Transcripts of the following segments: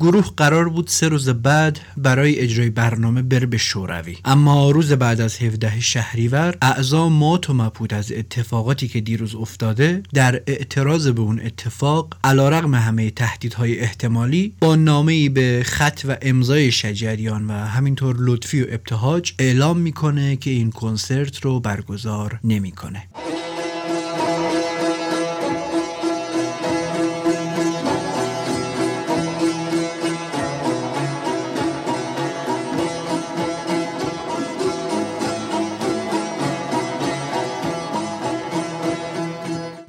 گروه قرار بود سه روز بعد برای اجرای برنامه بر به شوروی اما روز بعد از 17 شهریور اعضا مات و مپود از اتفاقاتی که دیروز افتاده در اعتراض به اون اتفاق علیرغم همه تهدیدهای احتمالی با نامه به خط و امضای شجریان و همینطور لطفی و ابتهاج اعلام می‌کنه که این کنسرت رو برگزار نمی‌کنه.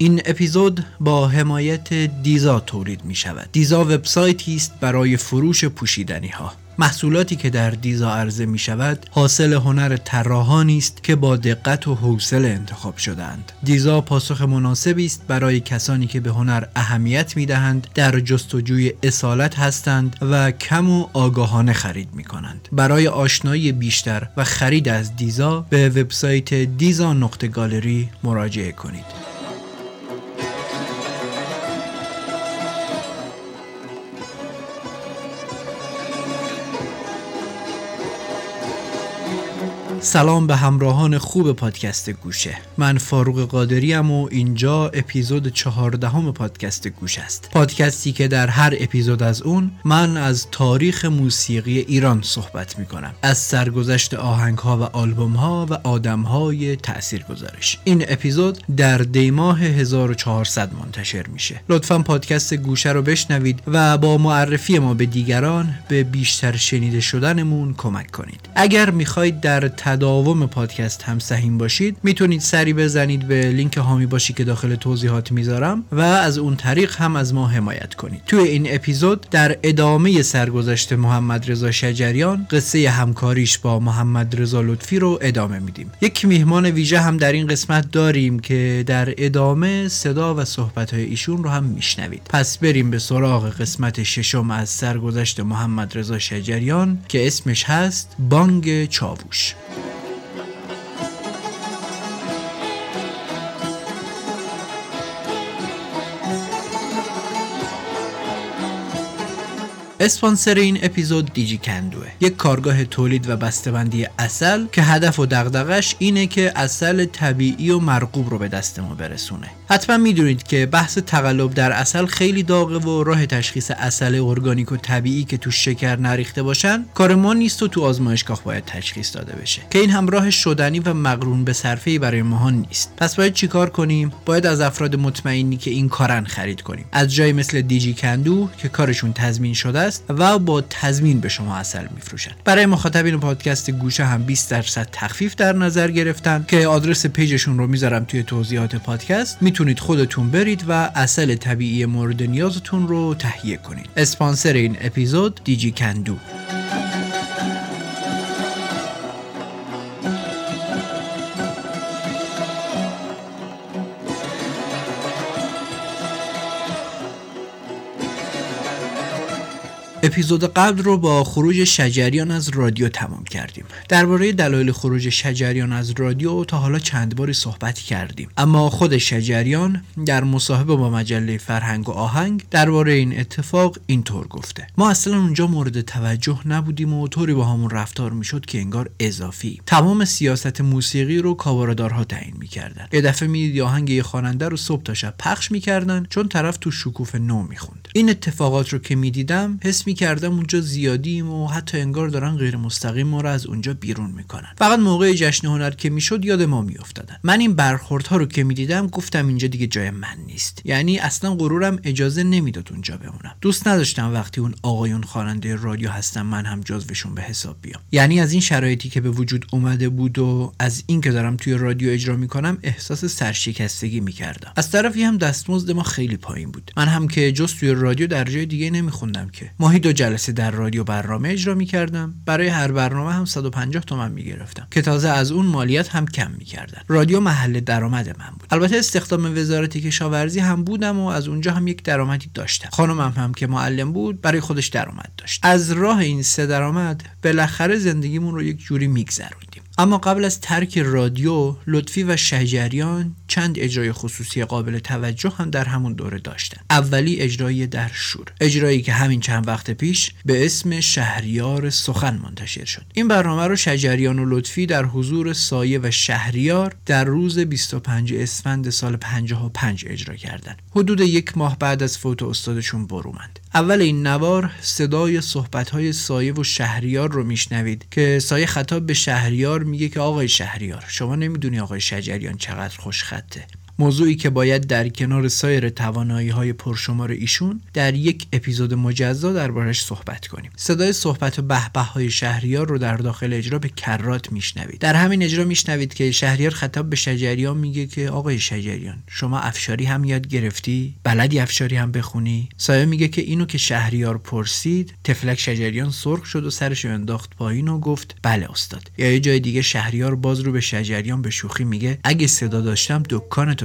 این اپیزود با حمایت دیزا تولید می شود. دیزا وبسایتی است برای فروش پوشیدنی ها. محصولاتی که در دیزا عرضه می شود حاصل هنر طراحانی است که با دقت و حوصله انتخاب شدند دیزا پاسخ مناسبی است برای کسانی که به هنر اهمیت می دهند در جستجوی اصالت هستند و کم و آگاهانه خرید می کنند برای آشنایی بیشتر و خرید از دیزا به وبسایت دیزا نقطه گالری مراجعه کنید سلام به همراهان خوب پادکست گوشه. من فاروق قادری و اینجا اپیزود چهاردهم پادکست گوش است. پادکستی که در هر اپیزود از اون من از تاریخ موسیقی ایران صحبت می کنم از سرگذشت آهنگ ها و آلبوم ها و آدم های تأثیر گذارش این اپیزود در دیماه 1400 منتشر میشه. لطفا پادکست گوشه رو بشنوید و با معرفی ما به دیگران به بیشتر شنیده شدنمون کمک کنید. اگر می‌خواید در تداوم پادکست هم سهیم باشید. می‌تونید سری بزنید به لینک هامی باشی که داخل توضیحات می‌ذارم و از اون طریق هم از ما حمایت کنید. توی این اپیزود در ادامه سرگذشت محمد رضا شجریان قصه همکاریش با محمد رضا لطفی رو ادامه میدیم. یک میهمان ویژه هم در این قسمت داریم که در ادامه صدا و صحبت های ایشون رو هم میشنوید. پس بریم به سراغ قسمت ششم از سرگذشت محمد رضا شجریان که اسمش هست بانگ چاووش اسپانسر این اپیزود دیجی کندوه یک کارگاه تولید و بسته‌بندی اصل که هدف و دغدغش اینه که اصل طبیعی و مرغوب رو به دست ما برسونه. حتما می‌دونید که بحث تقلب در اصل خیلی داغه و راه تشخیص اصل ارگانیک و طبیعی که تو شکر نریخته باشن کار ما نیست و تو آزمایشگاه باید تشخیص داده بشه. که این همراه شدنی و مقرون به صرفه برای ما نیست. پس باید چیکار کنیم؟ باید از افراد مطمئنی که این کارن خرید کنیم. از جای مثل دیجی کندو که کارشون تضمین شده و با تضمین به شما اصل میفروشن. برای مخاطبین پادکست گوشه هم 20 درصد تخفیف در نظر گرفتن که آدرس پیجشون رو می‌ذارم توی توضیحات پادکست. می‌تونید خودتون برید و اصل طبیعی مورد نیازتون رو تهیه کنید. اسپانسر این اپیزود دیجی کندو. اپیزود قبل رو با خروج شجریان از رادیو تمام کردیم. درباره دلایل خروج شجریان از رادیو تا حالا چند باری صحبت کردیم. اما خود شجریان در مصاحبه با مجله فرهنگ و آهنگ درباره این اتفاق اینطور گفته. ما اصلا اونجا مورد توجه نبودیم و طوری با همون رفتار می‌شد که انگار اضافی. تمام سیاست موسیقی رو کاوردارها تعیین می‌کردن. یه دفعه می‌دید آهنگ یه خواننده رو صبح تا شب پخش می‌کردن چون طرف تو شکوف نو می‌خوند. این اتفاقات رو که می‌دیدم حس کردم اونجا زیادیم و حتی انگار دارن غیر مستقیم ما رو از اونجا بیرون می‌کنن. فقط موقع جشن هنر که می‌شد یاد ما میافتادن. من این برخوردها رو که می‌دیدم گفتم اینجا دیگه جای من نیست. یعنی اصلا غرورم اجازه نمی‌داد اونجا بمونم. دوست نداشتم وقتی اون آقایون خواننده رادیو هستم من هم جزوشون به حساب بیام. یعنی از این شرایطی که به وجود اومده بود و از این که دارم توی رادیو اجرا می‌کنم احساس سرشکستگی می‌کردم. از طرفی هم دستمزد ما خیلی پایین بود. من هم که جز توی رادیو در جای دیگه نمیخوندم که. ماهی دو جلسه در رادیو برنامه اجرا می‌کردم. برای هر برنامه هم 150 تومن می‌گرفتم. که تازه از اون مالیات هم کم می‌کردن. رادیو محل درآمد من بود. البته استخدام وزارت کشاورزی هم بودم و از اونجا هم یک درآمدی داشتم. خانمم هم که معلم بود برای خودش درآمد داشت. از راه این سه درآمد بالاخره زندگیمون رو یک جوری میگذروندیم. اما قبل از ترک رادیو لطفی و شجریان چند اجرای خصوصی قابل توجه هم در همون دوره داشتن. اولی اجرای در شور. اجرایی که همین چند وقت پیش به اسم شهریار سخن منتشر شد. این برنامه رو شجریان و لطفی در حضور سایه و شهریار در روز 25 اسفند سال 55 اجرا کردند. حدود یک ماه بعد از فوت استادشون برومند. اول این نوار صدای صحبت سایه و شهریار رو میشنوید که سایه خطاب به شهریار میگه که آقای شهریار شما نمی‌دونی آقای شجریان چقدر خوش straty. موضوعی که باید در کنار سایر توانایی های پرشمار ایشون در یک اپیزود مجزا دربارش صحبت کنیم. صدای صحبت و بهبه های شهریار رو در داخل اجرا به کرات میشنوید. در همین اجرا میشنوید که شهریار خطاب به شجریان میگه که آقای شجریان شما افشاری هم یاد گرفتی؟ بلدی افشاری هم بخونی؟ سایه میگه که اینو که شهریار پرسید تفلک شجریان سرخ شد و سرش رو انداخت پایین و گفت بله استاد. یا یه جای دیگه شهریار باز رو به شجریان به شوخی میگه اگه صدا داشتم دکان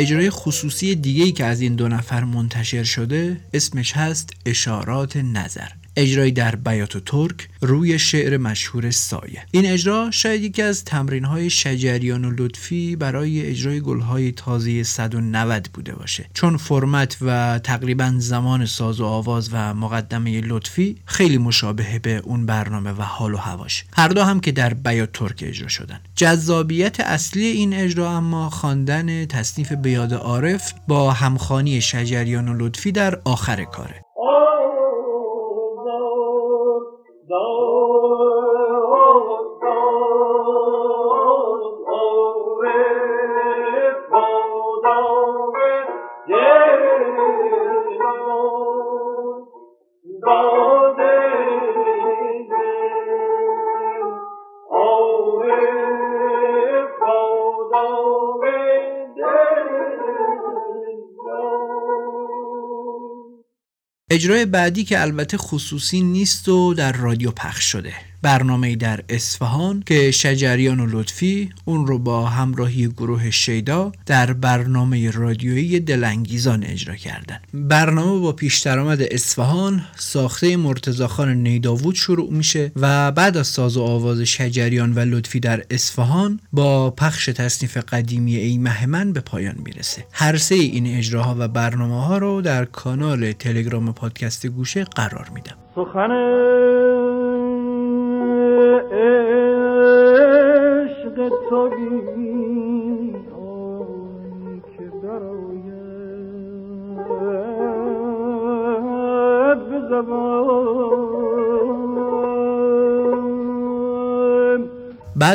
اجرای خصوصی دیگهی که از این دو نفر منتشر شده اسمش هست اشارات نظر. اجرایی در بیات و ترک روی شعر مشهور سایه. این اجرا شاید یکی از تمرین های شجریان و لطفی برای اجرای گل های تازه 190 بوده باشه. چون فرمت و تقریبا زمان ساز و آواز و مقدمه لطفی خیلی مشابه به اون برنامه و حال و هواش. هر دو هم که در بیات ترک اجرا شدن. جذابیت اصلی این اجرا اما خواندن تصنیف بیاد عارف با همخانی شجریان و لطفی در آخر کاره. اجرای بعدی که البته خصوصی نیست و در رادیو پخش شده. برنامه در اصفهان که شجریان و لطفی اون رو با همراهی گروه شیدا در برنامه رادیویی دلانگیزان اجرا کردن. برنامه با پیش درآمد اصفهان ساخته مرتضاخان نیداوود شروع میشه و بعد از ساز و آواز شجریان و لطفی در اصفهان با پخش تصنیف قدیمی ای مهمن به پایان می‌رسه. هر سه این اجراها و برنامه ها رو در کانال تلگرام پادکست گوشه قرار میدم. سخن بعد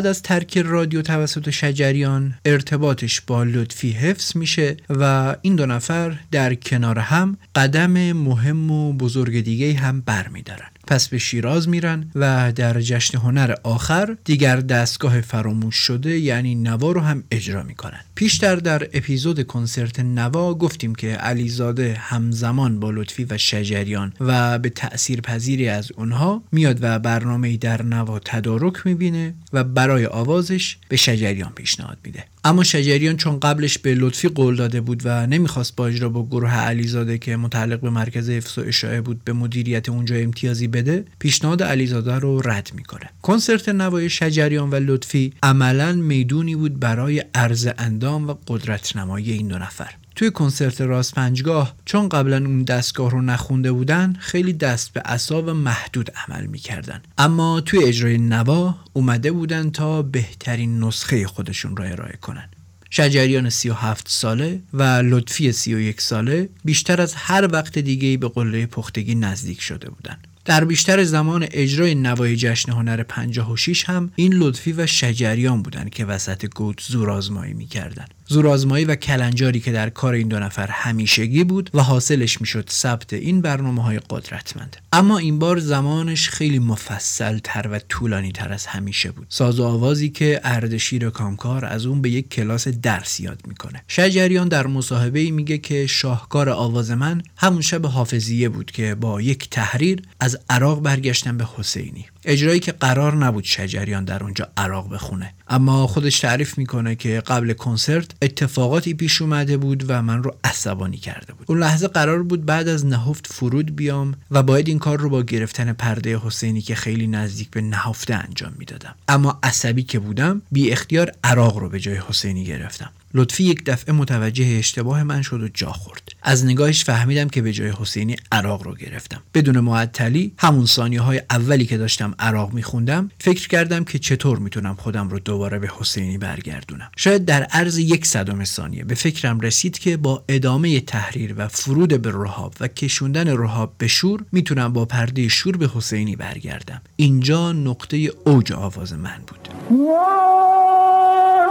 از ترک رادیو توسط شجریان ارتباطش با لطفی حفظ میشه و این دو نفر در کنار هم قدم مهم و بزرگ دیگه هم برمیدارن. پس به شیراز میرن و در جشن هنر آخر دیگر دستگاه فراموش شده یعنی نوا رو هم اجرا می‌کنن. پیشتر در اپیزود کنسرت نوا گفتیم که علیزاده همزمان با لطفی و شجریان و به تأثیر پذیری از اونها میاد و برنامه در نوا تدارک می‌بینه و برای آوازش به شجریان پیشنهاد میده. اما شجریان چون قبلش به لطفی قول داده بود و نمی‌خواست با اجرا با گروه علیزاده که متعلق به مرکز حفظ و اشاعه بود به مدیریت اونجا امتیازی بده پیشنهاد علیزاده رو رد می‌کنه. کنسرت نوای شجریان و لطفی عملا می‌دونی بود برای عرض اندام و قدرت نمایی این دو نفر. توی کنسرت راست پنجگاه چون قبلا اون دستگاه رو نخونده بودن خیلی دست به اصاب محدود عمل می‌کردن اما توی اجرای نوا اومده بودن تا بهترین نسخه خودشون را ارائه کنن شجریان 37 ساله و لطفی 31 ساله بیشتر از هر وقت دیگه به قله پختگی نزدیک شده بودند. در بیشتر زمان اجرای نوای جشن هنر 56 هم این لطفی و شجریان بودند که وسط گوت زورآزمایی می‌کردند. زورآزمایی و کلنجاری که در کار این دو نفر همیشگی بود و حاصلش می‌شد ثبت این برنامه های قدرتمند. اما این بار زمانش خیلی مفصل تر و طولانی تر از همیشه بود. ساز و آوازی که اردشیر کامکار از اون به یک کلاس درس یاد می‌کنه. شجریان در مصاحبه ای میگه که شاهکار آواز من همون شب حافظیه بود که با یک تحریر از عراق برگشتم به حسینی. اجرایی که قرار نبود شجریان در اونجا عراق بخونه. اما خودش تعریف می‌کنه که قبل کنسرت اتفاقاتی پیش اومده بود و من رو عصبانی کرده بود. اون لحظه قرار بود بعد از نهفت فرود بیام و باید این کار رو با گرفتن پرده حسینی که خیلی نزدیک به نهفته انجام می‌دادم. اما عصبی که بودم بی اختیار عراق رو به جای حسینی گرفتم. لطفی یک دفعه متوجه اشتباه من شد و جا خورد. از نگاهش فهمیدم که به جای حسینی عراق رو گرفتم. بدون معطلی همون ثانیه های اولی که داشتم عراق میخوندم فکر کردم که چطور می‌تونم خودم رو دوباره به حسینی برگردونم. شاید در عرض یک صدم ثانیه به فکرم رسید که با ادامه تحریر و فرود به رهاب و کشوندن رهاب به شور می‌تونم با پرده شور به حسینی برگردم. اینجا نقطه اوج آواز من بود.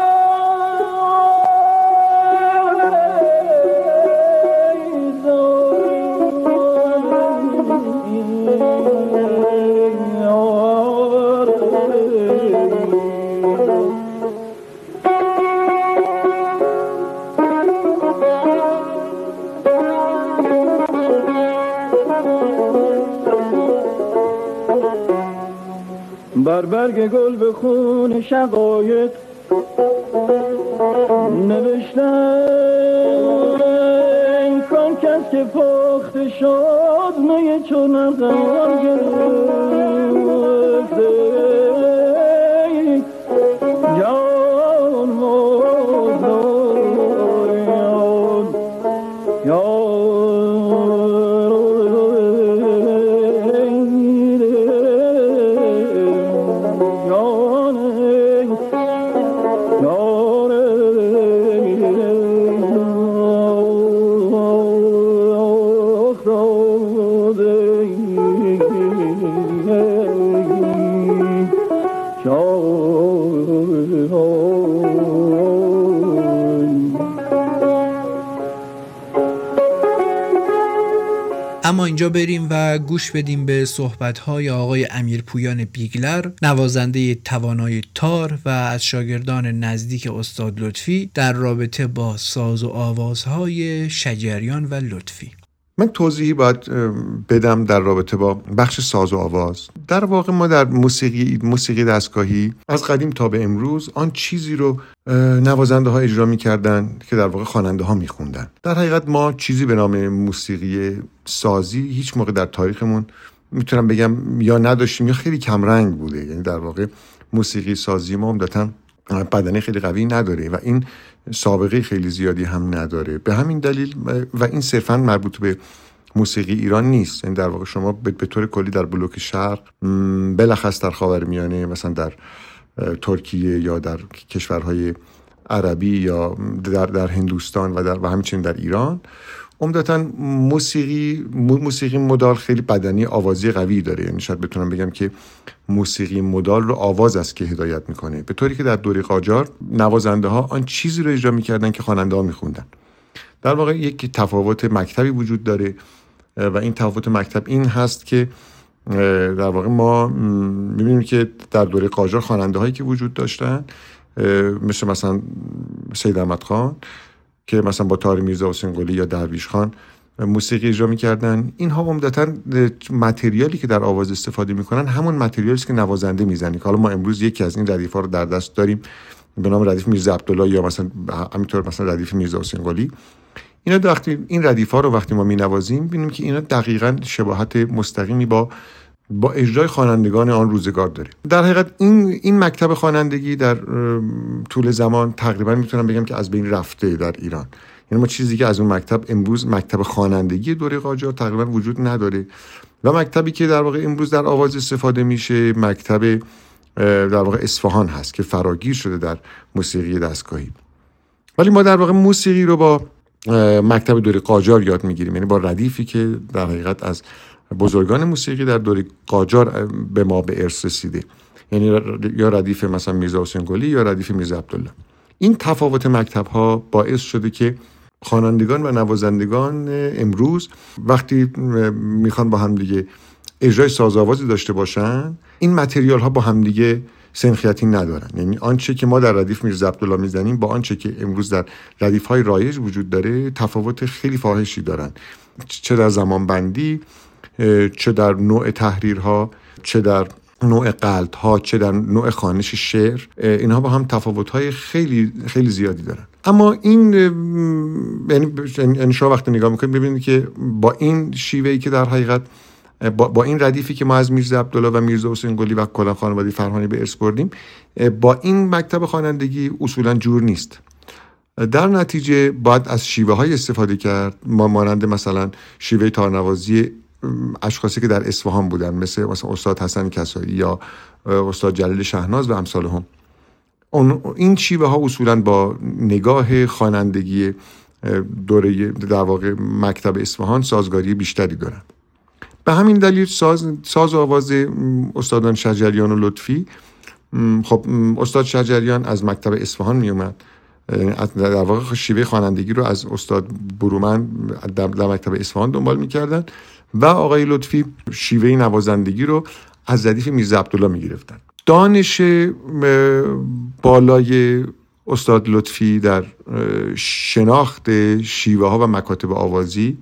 بر برگ گل به خون شقایق نوشتن. کن کس که پخت شد می چون گرفته. اما اینجا بریم و گوش بدیم به صحبت‌های آقای امیر پویان بیگلر نوازنده توانای تار و از شاگردان نزدیک استاد لطفی در رابطه با ساز و آوازهای شجریان و لطفی. من توضیحی باید بدم در رابطه با بخش ساز و آواز. در واقع ما در موسیقی موسیقی دستگاهی از قدیم تا به امروز آن چیزی رو نوازنده ها اجرا می‌کردن که در واقع خواننده ها میخوندن. در حقیقت ما چیزی به نام موسیقی سازی هیچ موقع در تاریخمون می‌تونم بگم یا نداشتیم یا خیلی کمرنگ بوده. یعنی در واقع موسیقی سازی ما عمدتا بدنه خیلی قوی نداره و این سابقه خیلی زیادی هم نداره. به همین دلیل و این صرفا مربوط به موسیقی ایران نیست. یعنی در واقع شما به طور کلی در بلوک شرق بلخص در خاورمیانه مثلا در ترکیه یا در کشورهای عربی یا در, در هندوستان و در و همچنین در ایران. عمدتا موسیقی موسیقی مدال خیلی بدنی آوازی قوی داره. یعنی شاید بتونم بگم که موسیقی مدال رو آواز است که هدایت می‌کنه. به طوری که در دوره قاجار نوازنده ها آن چیزی رو اجرا می‌کردن که خواننده ها میخوندن. در واقع یک تفاوت مکتبی وجود داره و این تفاوت مکتب این هست که در واقع ما می‌بینیم که در دوره قاجار خواننده هایی که وجود داشتن مثل مثلا سید احمد خان که مثلا با تاری میرزا حسین یا درویش خان موسیقی اجرا می‌کردن اینها عمدتا متریالی که در آواز استفاده می‌کنن همون متریالی است که نوازنده می‌زنه. حالا ما امروز یکی از این ردیف ها رو در دست داریم به نام ردیف میرزا عبدالله یا مثلا همینطور مثلا ردیف میرزا حسین اینا وقتی این ردیف ها رو وقتی ما مینوازیم ببینیم که اینا دقیقا شباهت مستقیمی با با اجرای خوانندگان آن روزگار داره در حقیقت این این مکتب خوانندگی در طول زمان تقریبا می‌تونم بگم که از بین رفته در ایران. یعنی ما چیزی که از اون مکتب امروز مکتب خوانندگی دوره قاجار تقریبا وجود نداره و مکتبی که در واقع امروز در آواز استفاده میشه مکتب در واقع اصفهان هست که فراگیر شده در موسیقی دستگاهی. ولی ما در واقع موسیقی رو با مکتب دوره قاجار یاد می‌گیریم. یعنی با ردیفی که در حقیقت از بزرگان موسیقی در دوره قاجار به ما به ارث رسیده. یعنی یا ردیف مثلا میرزا حسین گلی یا ردیف میرزا عبدالله. این تفاوت مکتب ها باعث شده که خوانندگان و نوازندگان امروز وقتی می‌خوان با هم دیگه اجرای سازآوازی داشته باشن این متریال ها با همدیگه سنخیتی ندارن. یعنی آنچه که ما در ردیف میرزا عبدالله می‌زنیم با آنچه که امروز در ردیف های رایج وجود داره تفاوت خیلی فاحشی دارن. چه در زمان بندی چه در نوع تحریرها چه در نوع ها چه در نوع خانش شعر اینها با هم تفاوت های خیلی خیلی زیادی دارن. اما این یعنی, یعنی شما وقتی نگاه می‌کنید ببینید که با این شیوه ای که در حقیقت با, با این ردیفی که ما از میرزا عبدالله و میرزا حسین گلی و کلا خانواده فرهانی به ارث بردیم با این مکتب خوانندگی اصولا جور نیست. در نتیجه باید از شیوه های استفاده کرد ما مانند مثلا شیوه تارنوازی اشخاصی که در اصفهان بودن مثل مثلا استاد حسن کسایی یا استاد جلیل شهناز و امثال هم. این شیوه ها اصولا با نگاه خوانندگی دوره در واقع مکتب اصفهان سازگاری بیشتری دارن. به همین دلیل ساز, ساز آواز استادان شجریان و لطفی خب استاد شجریان از مکتب اصفهان می اومد در واقع شیوه خوانندگی رو از استاد برومن در, مکتب اصفهان دنبال می‌کردن. و آقای لطفی شیوه نوازندگی رو از ردیف میرزا عبدالله می‌گرفتن. دانش بالای استاد لطفی در شناخت شیوه ها و مکاتب آوازی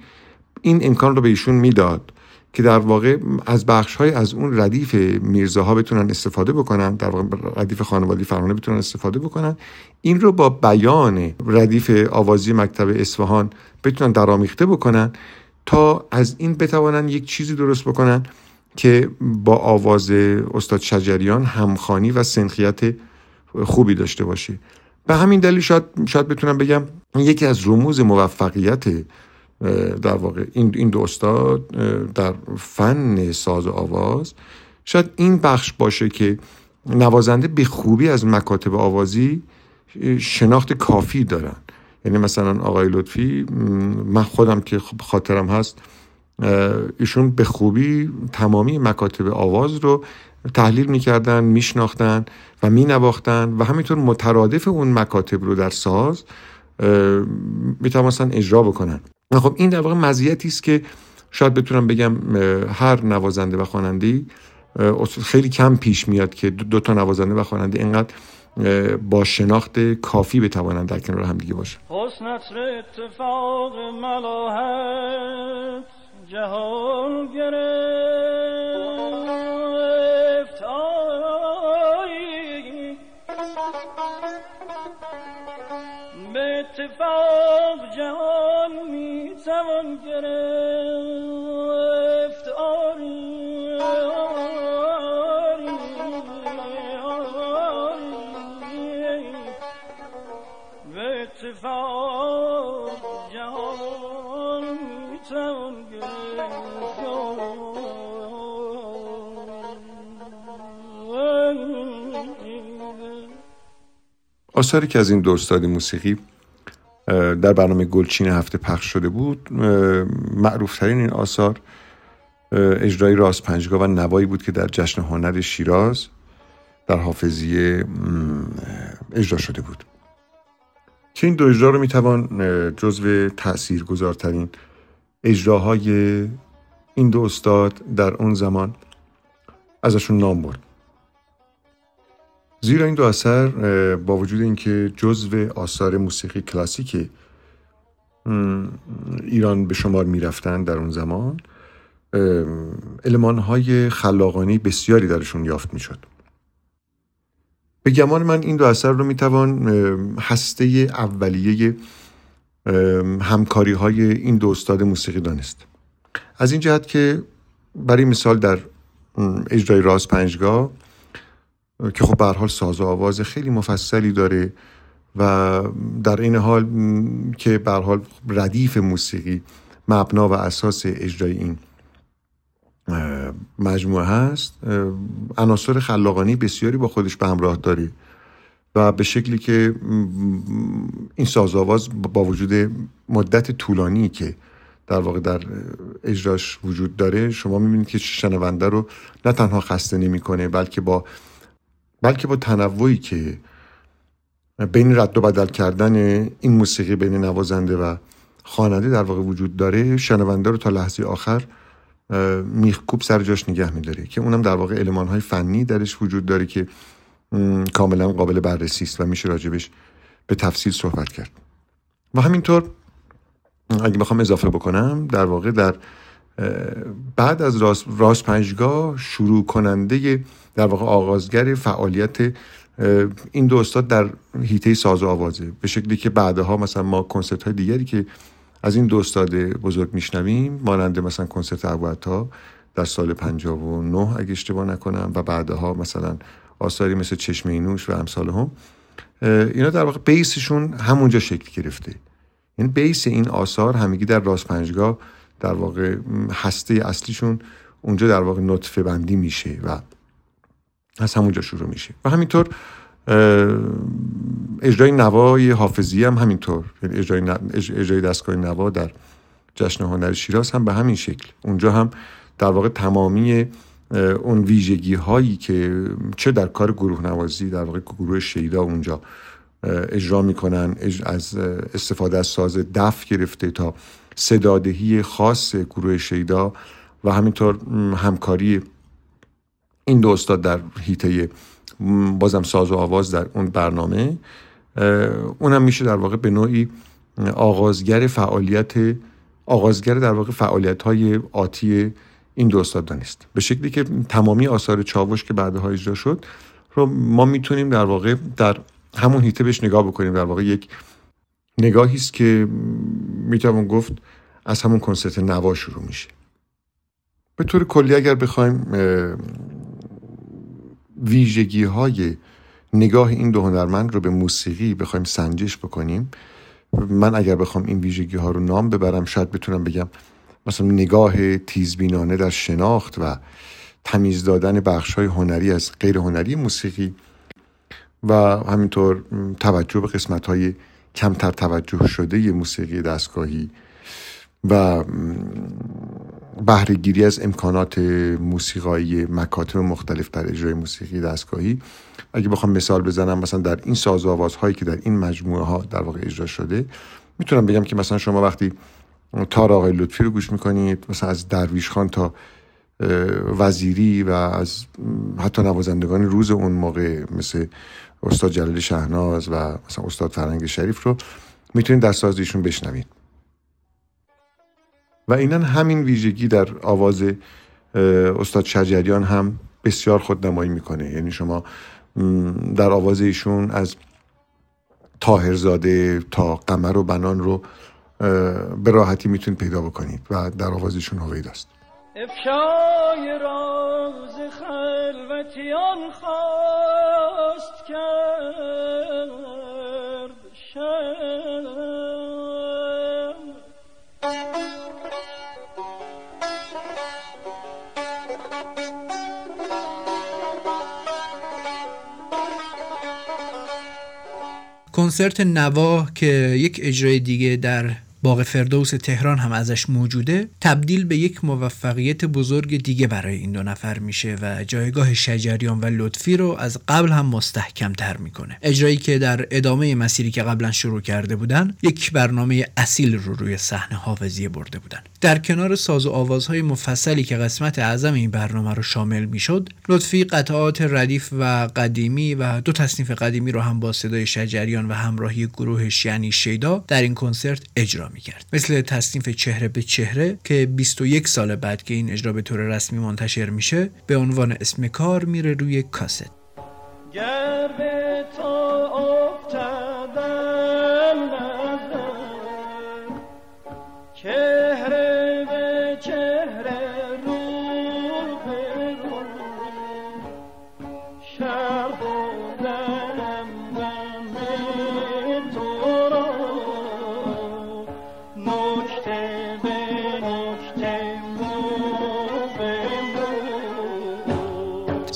این امکان رو به ایشون می‌داد که در واقع از بخش های از اون ردیف میرزاها بتونن استفاده بکنن در واقع ردیف خانوادی فرانه بتونن استفاده بکنن. این رو با بیان ردیف آوازی مکتب اصفهان بتونن درامیخته بکنن. تا از این بتوانن یک چیزی درست بکنن که با آواز استاد شجریان همخانی و سنخیت خوبی داشته باشه. به همین دلیل شاید, شاید بتونم بگم یکی از رموز موفقیت در واقع این, دو استاد در فن ساز آواز. شاید این بخش باشه که نوازنده به خوبی از مکاتب آوازی شناخت کافی دارن. یعنی مثلا آقای لطفی من خودم که خاطرم هست ایشون به خوبی تمامی مکاتب آواز رو تحلیل می‌کردن میشناختن و مینواختن و همینطور مترادف اون مکاتب رو در ساز می‌تونستن اجرا بکنن. خب این در واقع مزیتی است که شاید بتونم بگم هر نوازنده و خواننده خیلی کم پیش میاد که دو تا نوازنده و خواننده اینقدر با شناخت کافی بتوانند در کنار هم دیگه باشن حسنت اتفاق ملاحت جهان گرفت. به اتفاق جهان می‌توان گرفت. آثاری که از این دوستادی موسیقی در برنامه گلچین هفته پخش شده بود معروفترین این آثار اجرای راست پنجگاه و نوایی بود که در جشن هنر شیراز در حافظیه اجرا شده بود. که این دو اجرا رو می‌توان جزو تأثیر گذارترین اجراهای این دو استاد در اون زمان ازشون نام برد. زیرا این دو اثر با وجود اینکه جزو آثار موسیقی کلاسیک ایران به شمار می‌رفتن در اون زمان های خلاقانی بسیاری درشون یافت می‌شد. به گمان من این دو اثر رو می‌توان هسته اولیه همکاری های این دو استاد موسیقی دانست. از این جهت که برای مثال در اجرای راز پنجگاه که خب به حال ساز و آواز خیلی مفصلی داره و در این حال که به حال ردیف موسیقی مبنا و اساس اجرای این مجموعه هست. عناصر خلاقانی بسیاری با خودش به همراه داره و به شکلی که این سازآواز با وجود مدت طولانی که در واقع در اجراش وجود داره شما می‌بینید که شنونده رو نه تنها خسته نمی‌کنه بلکه با بلکه با تنوعی که بین رد و بدل کردن این موسیقی بین نوازنده و خواننده در واقع وجود داره شنونده رو تا لحظه آخر میخکوب سر جاش نگه میداره که اونم در واقع علمان های فنی درش وجود داره که کاملا قابل بررسی است و میشه راجبش به تفصیل صحبت کرد. و همینطور اگه بخوام اضافه بکنم در واقع در بعد از راست, راست پنجگاه شروع کننده در واقع آغازگر فعالیت این دو استاد در هیته ساز و آوازه. به شکلی که بعدها مثلا ما کنسرت های دیگری که از این دو استاد بزرگ میشنویم مانند مثلا کنسرت ها در سال 59 اگه اشتباه نکنم و بعدها مثلا آثاری مثل چشم اینوش و امثال هم اینا در واقع بیسشون همونجا شکل گرفته. این یعنی بیس این آثار همگی در راست پنجگاه در واقع هسته اصلیشون اونجا در واقع نطفه بندی میشه و از همونجا شروع میشه. و همینطور اجرای نوای حافظی هم همینطور. یعنی اجرای, اجرای دستگاه نوا در جشن هنر شیراز هم به همین شکل. اونجا هم در واقع تمامی اون ویژگی هایی که چه در کار گروه نوازی در واقع گروه شیدا اونجا اجرا می‌کنن از استفاده از ساز دف گرفته تا صدادهی خاص گروه شیدا و همینطور همکاری این دو استاد در هیته بازم ساز و آواز در اون برنامه. اونم میشه در واقع به نوعی آغازگر فعالیت آغازگر در واقع فعالیت های آتی این دو استاد دانست. به شکلی که تمامی آثار چاوش که بعدها اجرا شد رو ما می‌تونیم در واقع در همون هیته بهش نگاه بکنیم در واقع یک نگاهی است که می‌توان گفت از همون کنسرت نوا شروع میشه. به طور کلی اگر بخوایم ویژگی های نگاه این دو هنرمند رو به موسیقی بخوایم سنجش بکنیم من اگر بخوام این ویژگی ها رو نام ببرم شاید بتونم بگم مثلا نگاه تیزبینانه در شناخت و تمیز دادن بخش های هنری از غیر هنری موسیقی و همینطور توجه به قسمت های کمتر توجه شده موسیقی دستگاهی و بهرهگیری از امکانات موسیقایی مکاتب مختلف در اجرای موسیقی دستگاهی. اگه بخوام مثال بزنم مثلا در این ساز هایی که در این مجموعه ها در واقع اجرا شده می‌تونم بگم که مثلا شما وقتی تار آقای لطفی رو گوش می‌کنید مثلا از درویش خان تا وزیری و از حتی نوازندگان روز اون موقع مثل استاد جلال شهناز و مثلا استاد فرنگ شریف رو می‌تونید در سازیشون بشنوید. و اینن همین ویژگی در آواز استاد شجریان هم بسیار خودنمایی می‌کنه. یعنی شما در آواز ایشون از تاهرزاده تا قمر و بنان رو به راحتی می‌تونید پیدا بکنید و در آوازشون هویدا است. افشای راز خلوتیان خواست کرد کنسرت نوا که یک اجرای دیگه در باغ فردوس تهران هم ازش موجوده تبدیل به یک موفقیت بزرگ دیگه برای این دو نفر میشه و جایگاه شجریان و لطفی رو از قبل هم مستحکم تر می‌کنه. اجرایی که در ادامه مسیری که قبلا شروع کرده بودن یک برنامه اصیل رو روی صحنه حافظیه برده بودن. در کنار ساز و آوازهای مفصلی که قسمت اعظم این برنامه رو شامل می‌شد لطفی قطعات ردیف و قدیمی و دو تصنیف قدیمی رو هم با صدای شجریان و همراهی گروهش یعنی شیدا در این کنسرت اجرا می‌کرد. مثل تصنیف چهره به چهره که 21 سال بعد که این اجرا به طور رسمی منتشر میشه به عنوان اسم کار میره روی کاست.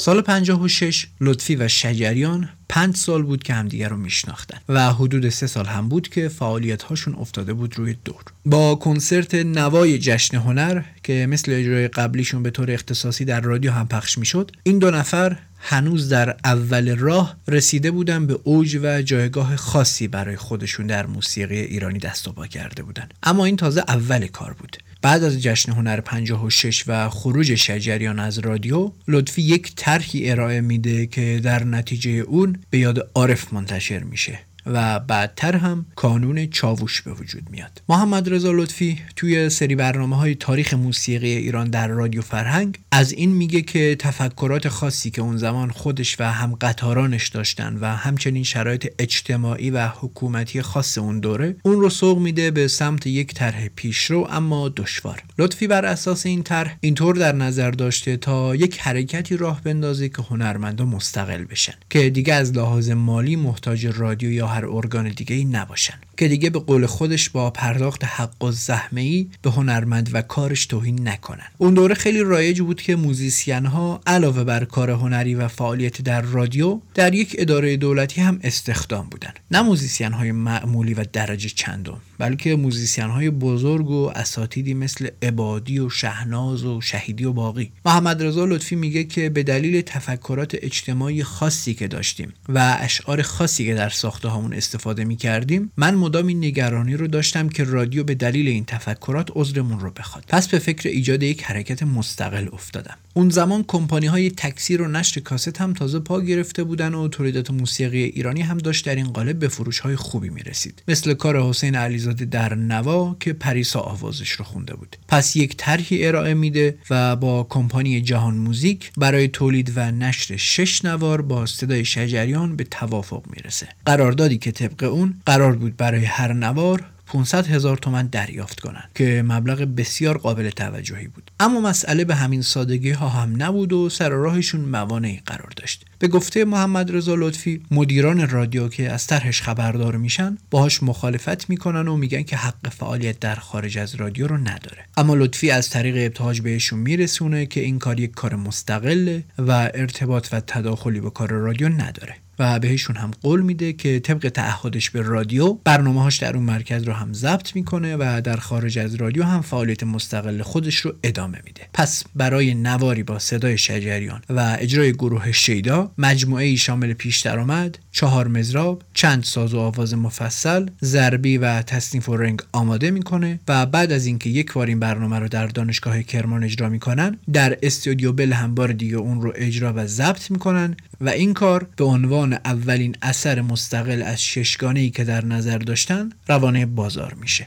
سال 56 لطفی و شجریان پنج سال بود که همدیگر رو میشناختن و حدود سه سال هم بود که فعالیت هاشون افتاده بود روی دور. با کنسرت نوای جشن هنر که مثل اجرای قبلیشون به طور اختصاصی در رادیو هم پخش می‌شد این دو نفر هنوز در اول راه رسیده بودن به اوج و جایگاه خاصی برای خودشون در موسیقی ایرانی دست و پا کرده بودن. اما این تازه اول کار بود. بعد از جشن هنر 56 و خروج شجریان از رادیو لطفی یک طرحی ارائه میده که در نتیجه اون به یاد عارف منتشر میشه. و بعدتر هم کانون چاووش به وجود میاد. محمد رضا لطفی توی سری برنامه های تاریخ موسیقی ایران در رادیو فرهنگ از این میگه که تفکرات خاصی که اون زمان خودش و هم قطارانش داشتن و همچنین شرایط اجتماعی و حکومتی خاص اون دوره اون رو سوق میده به سمت یک طرح پیشرو اما دشوار. لطفی بر اساس این طرح اینطور در نظر داشته تا یک حرکتی راه بندازه که هنرمندا مستقل بشن که دیگه از لحاظ مالی محتاج رادیو یا هر ارگان دیگه ای نباشن که دیگه به قول خودش با پرداخت حق الزحمه ای به هنرمند و کارش توهین نکنن. اون دوره خیلی رایج بود که موزیسین ها علاوه بر کار هنری و فعالیت در رادیو در یک اداره دولتی هم استخدام بودن. نه موزیسین های معمولی و درجه چندم بلکه موزیسین های بزرگ و اساتیدی مثل عبادی و شهناز و شهیدی و باقی. محمد رضا لطفی میگه که به دلیل تفکرات اجتماعی خاصی که داشتیم و اشعار خاصی که در ساخته هامون استفاده می‌کردیم من مدام این نگرانی رو داشتم که رادیو به دلیل این تفکرات عذرمون رو بخواد. پس به فکر ایجاد یک حرکت مستقل افتادم. اون زمان کمپانی های تکثیر و نشر کاست هم تازه پا گرفته بودن و تولیدات موسیقی ایرانی هم داشت در این قالب به فروش های خوبی می‌رسید. مثل کار حسین علیزاده در نوا که پریسا آوازش رو خونده بود. پس یک طرحی ارائه میده و با کمپانی جهان موزیک برای تولید و نشر شش نوار با صدای شجریان به توافق می‌رسه. قراردادی که طبق اون قرار بود برای هر نوار 500 هزار تومن دریافت کنند که مبلغ بسیار قابل توجهی بود. اما مسئله به همین سادگی ها هم نبود و سر راهشون موانعی قرار داشت. به گفته محمد رضا لطفی مدیران رادیو که از طرحش خبردار میشن باهاش مخالفت می‌کنن و میگن که حق فعالیت در خارج از رادیو رو نداره. اما لطفی از طریق ابتهاج بهشون میرسونه که این کار یک کار مستقله و ارتباط و تداخلی به کار رادیو نداره. و بهشون هم قول میده که طبق تعهدش به رادیو برنامه‌هاش در اون مرکز رو هم ضبط می‌کنه و در خارج از رادیو هم فعالیت مستقل خودش رو ادامه میده. پس برای نواری با صدای شجریان و اجرای گروه شیدا مجموعه ای شامل پیش درآمد چهار مزراب چند ساز و آواز مفصل ضربی و تصنیف و رنگ آماده می‌کنه و بعد از اینکه یک بار این برنامه رو در دانشگاه کرمان اجرا می‌کنن در استودیو بل هم بار دیگه اون رو اجرا و ضبط می‌کنن و این کار به عنوان اولین اثر مستقل از ششگانه ای که در نظر داشتن روانه بازار میشه.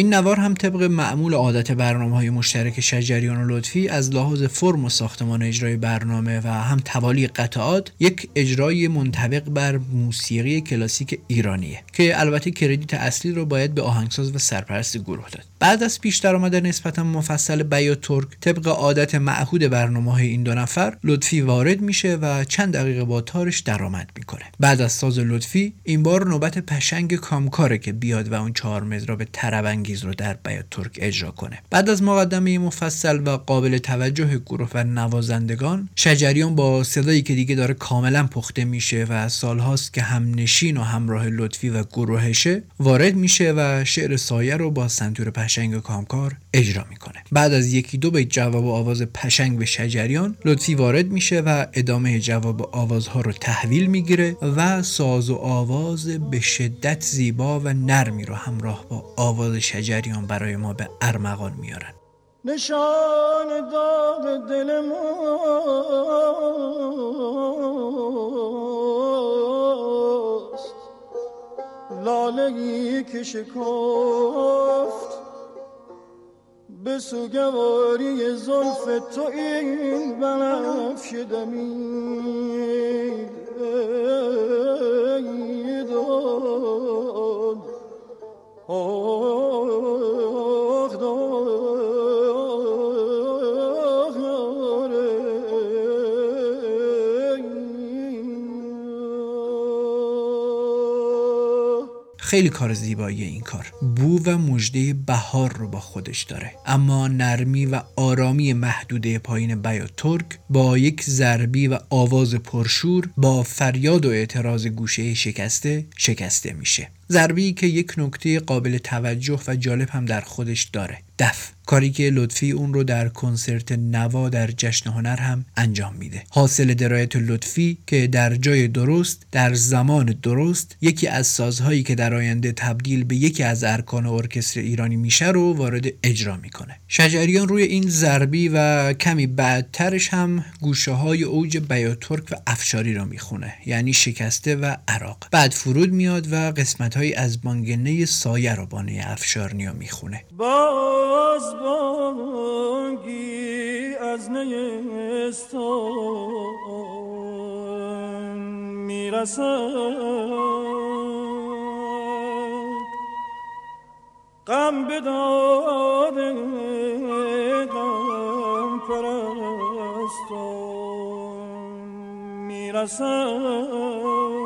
این نوار هم طبق معمول عادت برنامه های مشترک شجریان و لطفی از لحاظ فرم و ساختمان اجرای برنامه و هم توالی قطعات یک اجرای منطبق بر موسیقی کلاسیک ایرانیه که البته کردیت اصلی رو باید به آهنگساز و سرپرست گروه داد. بعد از پیش درآمد نسبتا مفصل بیا ترک طبق عادت معهود برنامه های این دو نفر لطفی وارد میشه و چند دقیقه با تارش درآمد می‌کنه. بعد از ساز لطفی این بار نوبت پشنگ کامکاره که بیاد و اون چهار مزراب ترابنگیز رو در بیا ترک اجرا کنه. بعد از مقدمه مفصل و قابل توجه گروه و نوازندگان شجریان با صدایی که دیگه داره کاملا پخته میشه و سالهاست که هم نشین و همراه لطفی و گروهشه وارد میشه و شعر سایه رو با سنتور پشنگ کامکار اجرا می‌کنه. بعد از یکی دو بیت جواب و آواز پشنگ به شجریان لطفی وارد میشه و ادامه جواب آوازها رو تحویل می‌گیره و ساز و آواز به شدت زیبا و نرمی رو همراه با آواز شجریان برای ما به ارمغان میارن. نشان داغ دل ماست لاله که شکفت به سوگواری زلف تو این بنفش دمید خیلی کار زیبایی این کار. بو و مژده بهار رو با خودش داره. اما نرمی و آرامی محدوده پایین بیا ترک با یک ضربی و آواز پرشور با فریاد و اعتراض گوشه شکسته شکسته میشه. ضربی که یک نکته قابل توجه و جالب هم در خودش داره. دف. کاری که لطفی اون رو در کنسرت نوا در جشن هنر هم انجام میده. حاصل درایت لطفی که در جای درست در زمان درست یکی از سازهایی که در آینده تبدیل به یکی از ارکان ارکستر ایرانی میشه رو وارد اجرا می‌کنه. شجریان روی این ضربی و کمی بعدترش هم گوشه های اوج بیاترک و افشاری رو می‌خونه یعنی شکسته و عراق. بعد فرود میاد و قسمت های از بانگنه سایه رو بانه افشارنیا می‌خونه. باز بانگی از نیستان می‌رسد. غم بداد غم پرستان می‌رسد.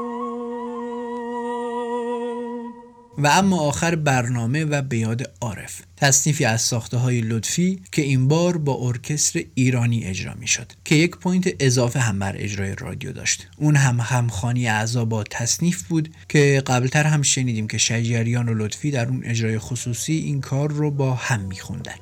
و اما آخر برنامه و به یاد عارف تصنیفی از ساخته های لطفی که این بار با ارکستر ایرانی اجرا می شد که یک point اضافه هم بر اجرای رادیو داشت اون هم همخوانی اعضا با تصنیف بود که قبلتر هم شنیدیم که شجریان و لطفی در اون اجرای خصوصی این کار رو با هم می خوندن.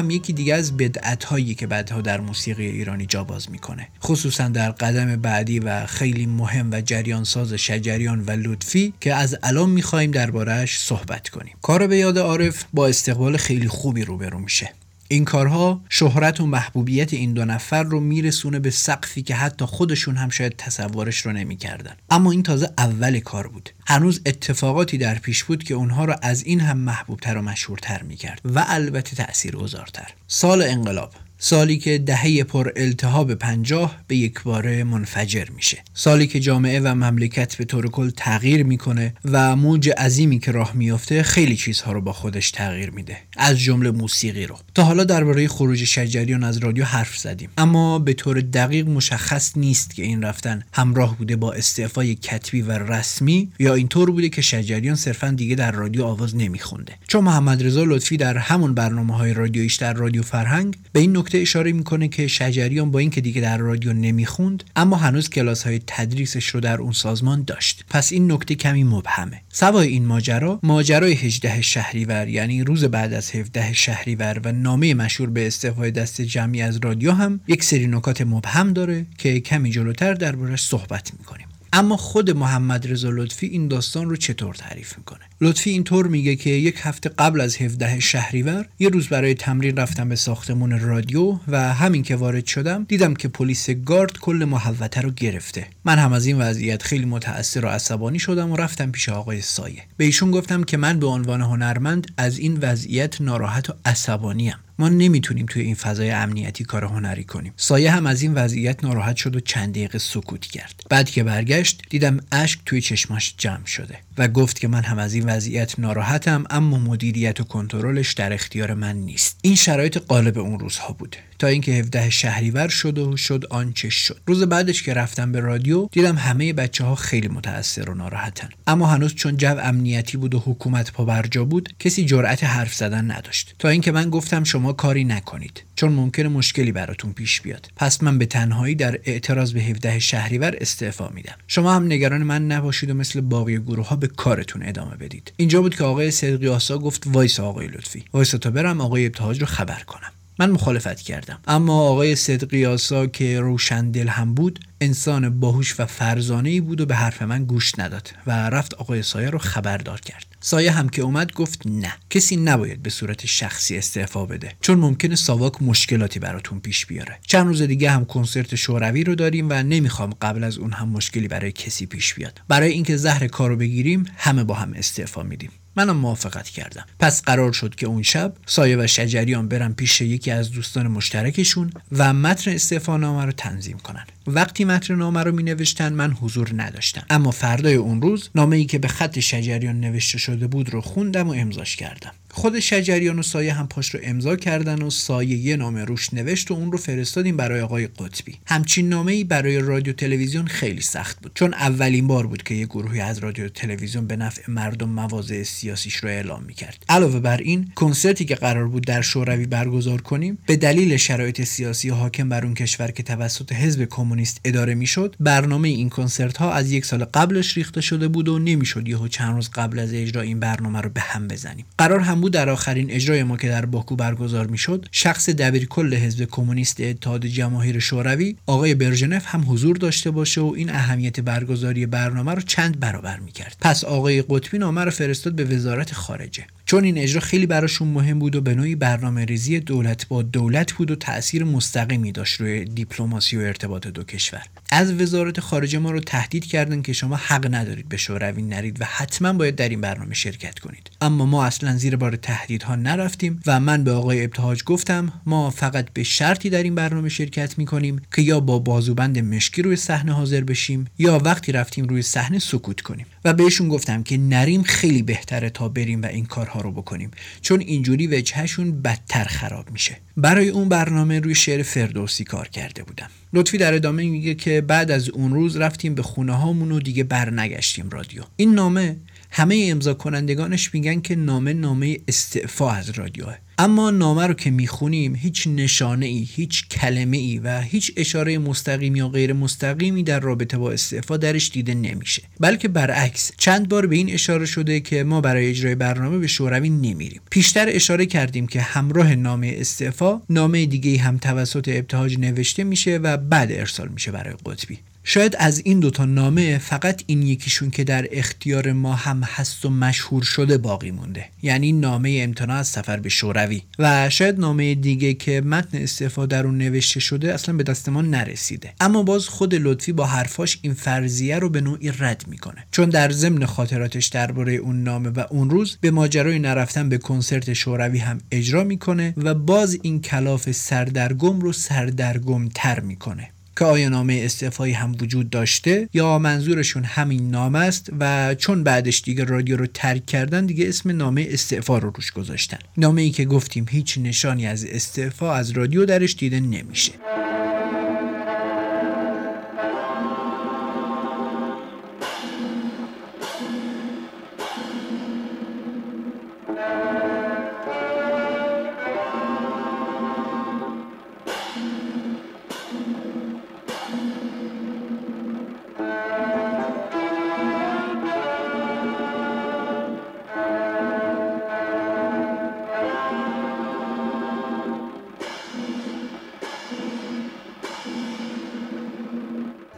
هم یکی دیگه از بدعت هایی که بعدها در موسیقی ایرانی جا باز می‌کنه. خصوصا در قدم بعدی و خیلی مهم و جریان ساز شجریان و لطفی که از الان می‌خواهیم دربارهش صحبت کنیم. کار به یاد عارف با استقبال خیلی خوبی روبرو میشه. این کارها شهرت و محبوبیت این دو نفر رو میرسونه به سقفی که حتی خودشون هم شاید تصورش رو نمی‌کردن. اما این تازه اول کار بود. هنوز اتفاقاتی در پیش بود که اونها رو از این هم محبوبتر و مشهورتر می‌کرد و البته تأثیر گذارتر سال انقلاب. سالی که دهه پر التهاب پنجاه به یک باره منفجر میشه. سالی که جامعه و مملکت به طور کل تغییر می‌کنه و موج عظیمی که راه میافته خیلی چیزها رو با خودش تغییر میده. از جمله موسیقی رو. تا حالا درباره خروج شجریان از رادیو حرف زدیم. اما به طور دقیق مشخص نیست که این رفتن همراه بوده با استعفای کتبی و رسمی یا اینطور بوده که شجریان صرفا دیگه در رادیو آواز نمیخونده. چون محمد رضا لطفی در همون برنامه های رادیویش در رادیو فرهنگ به این نکته اشاره می‌کنه که شجریان با اینکه دیگه در رادیو نمی‌خوند اما هنوز کلاس های تدریسش رو در اون سازمان داشت. پس این نکته کمی مبهمه. سوای این ماجرا ماجرای 18 شهریور یعنی روز بعد از 17 شهریور و نامه مشهور به استعفای دست جمعی از رادیو هم یک سری نکات مبهم داره که کمی جلوتر دربارش صحبت می‌کنیم. اما خود محمد رضا لطفی این داستان رو چطور تعریف می‌کنه؟ لطفی اینطور میگه که یک هفته قبل از 17 شهریور یه روز برای تمرین رفتم به ساختمون رادیو و همین که وارد شدم دیدم که پلیس گارد کل محوطه رو گرفته. من هم از این وضعیت خیلی متأثر و عصبانی شدم و رفتم پیش آقای سایه. به ایشون گفتم که من به عنوان هنرمند از این وضعیت ناراحت و عصبانیم. ما نمی‌تونیم توی این فضای امنیتی کار هنری کنیم. سایه هم از این وضعیت ناراحت شد و چند دقیقه سکوت کرد. بعد که برگشت دیدم اشک توی چشماش جمع شده و گفت که من هم از این وضعیت ناراحتم اما مدیریت و کنترلش در اختیار من نیست. این شرایط غالب اون روزها بود تا اینکه 17 شهریور شد و شد آنچه شد. روز بعدش که رفتم به رادیو دیدم همه بچه ها خیلی متاثر و ناراحتن. اما هنوز چون جو امنیتی بود و حکومت پا برجا بود کسی جرأت حرف زدن نداشت. تا اینکه من گفتم شما کاری نکنید چون ممکنه مشکلی براتون پیش بیاد. پس من به تنهایی در اعتراض به 17 شهریور استعفا میدم. شما هم نگران من نباشید و مثل باقی گروه ها به کارتون ادامه بدید. اینجا بود که آقای صدقی آسا گفت وایس آقای لطفی. وایس تا برم آقای ابتهاج رو خبر کنم. من مخالفت کردم. اما آقای صدقی آسا که روشندل هم بود انسان باهوش و فرزانه ای بود و به حرف من گوش نداد و رفت آقای سایه رو خبردار کرد. سایه هم که اومد گفت نه. کسی نباید به صورت شخصی استعفا بده چون ممکنه ساواک مشکلاتی براتون پیش بیاره. چند روز دیگه هم کنسرت شوروی رو داریم و نمی‌خوام قبل از اون هم مشکلی برای کسی پیش بیاد. برای اینکه زهر کارو بگیریم همه با هم استعفا میدیم. منم موافقت کردم. پس قرار شد که اون شب سایه و شجریان برم پیش یکی از دوستان مشترکشون و متن استعفانامه رو تنظیم کنن. وقتی متن نامه رو می نوشتن من حضور نداشتم. اما فردای اون روز نامه ای که به خط شجریان نوشته شده بود رو خوندم و امضاش کردم. خود شجریان و سایه هم پاش رو امضا کردن و سایه یه نامه روش نوشت و اون رو فرستادیم برای آقای قطبی. همچین نامه ای برای رادیو تلویزیون خیلی سخت بود چون اولین بار بود که یه گروهی از رادیو تلویزیون به نفع مردم مواضع سیاسیش رو اعلام می‌کرد. علاوه بر این کنسرتی که قرار بود در شوروی برگزار کنیم به دلیل شرایط سیاسی حاکم بر اون کشور که توسط حزب کمونیست اداره می‌شد. برنامه این کنسرت ها از یک سال قبلش ریخته شده بود و نمی‌شد یهو چند روز قبل از اجرا این برنامه رو به هم بزنیم. قرار هم بود در آخرین اجرای ما که در باکو برگزار می‌شد شخص دبیر کل حزب کمونیست اتحاد جماهیر شوروی آقای برژنف هم حضور داشته باشه و این اهمیت برگزاری برنامه رو چند برابر می‌کرد. پس آقای قطبی نامه رو فرستاد به وزارت خارجه. چون این اجرا خیلی براشون مهم بود و به نوعی برنامه ریزی دولت با دولت بود و تاثیر مستقیمی داشت روی دیپلماسی و ارتباط دو کشور. از وزارت خارجه ما رو تهدید کردن که شما حق ندارید به شوروی نرید و حتما باید در این برنامه شرکت کنید. اما ما اصلا زیر بار تهدیدها نرفتیم و من به آقای ابتهاج گفتم ما فقط به شرطی در این برنامه شرکت می‌کنیم که یا با بازوبند مشکی روی صحنه حاضر بشیم یا وقتی رفتیم روی صحنه سکوت کنیم. و بهشون گفتم که نریم خیلی بهتره تا بریم و این کارها رو بکنیم چون اینجوری وجهشون بدتر خراب میشه. برای اون برنامه روی شعر فردوسی کار کرده بودم. لطفی در ادامه میگه که بعد از اون روز رفتیم به خونه هامون و دیگه برنگشتیم رادیو. این نامه همه امضا کنندگانش میگن که نامه نامه استعفا از رادیوه. اما نامه رو که می‌خونیم هیچ نشانه ای هیچ کلمه ای و هیچ اشاره مستقیم یا غیر مستقیمی در رابطه با استعفا درش دیده نمیشه. بلکه برعکس چند بار به این اشاره شده که ما برای اجرای برنامه به شوروی نمیریم. پیشتر اشاره کردیم که همراه نامه استعفا نامه دیگه هم توسط ابتهاج نوشته میشه و بعد ارسال میشه برای قطبی. شاید از این دوتا نامه فقط این یکیشون که در اختیار ما هم هست و مشهور شده باقی مونده. یعنی نامه امتناع از سفر به شوروی. و شاید نامه دیگه که متن استفاده رو نوشته شده اصلا به دست ما نرسیده. اما باز خود لطفی با حرفاش این فرضیه رو به نوعی رد می‌کنه. چون در ضمن خاطراتش درباره اون نامه و اون روز به ماجرای نرفتن به کنسرت شوروی هم اجرا می‌کنه و باز این کلاف سردرگم رو سردرگم تر می‌کنه. که آیا نامه استعفایی هم وجود داشته یا منظورشون همین نامه است و چون بعدش دیگه رادیو رو ترک کردن دیگه اسم نامه استعفا رو روش گذاشتن. نامه ای که گفتیم هیچ نشانی از استعفا از رادیو درش دیده نمیشه.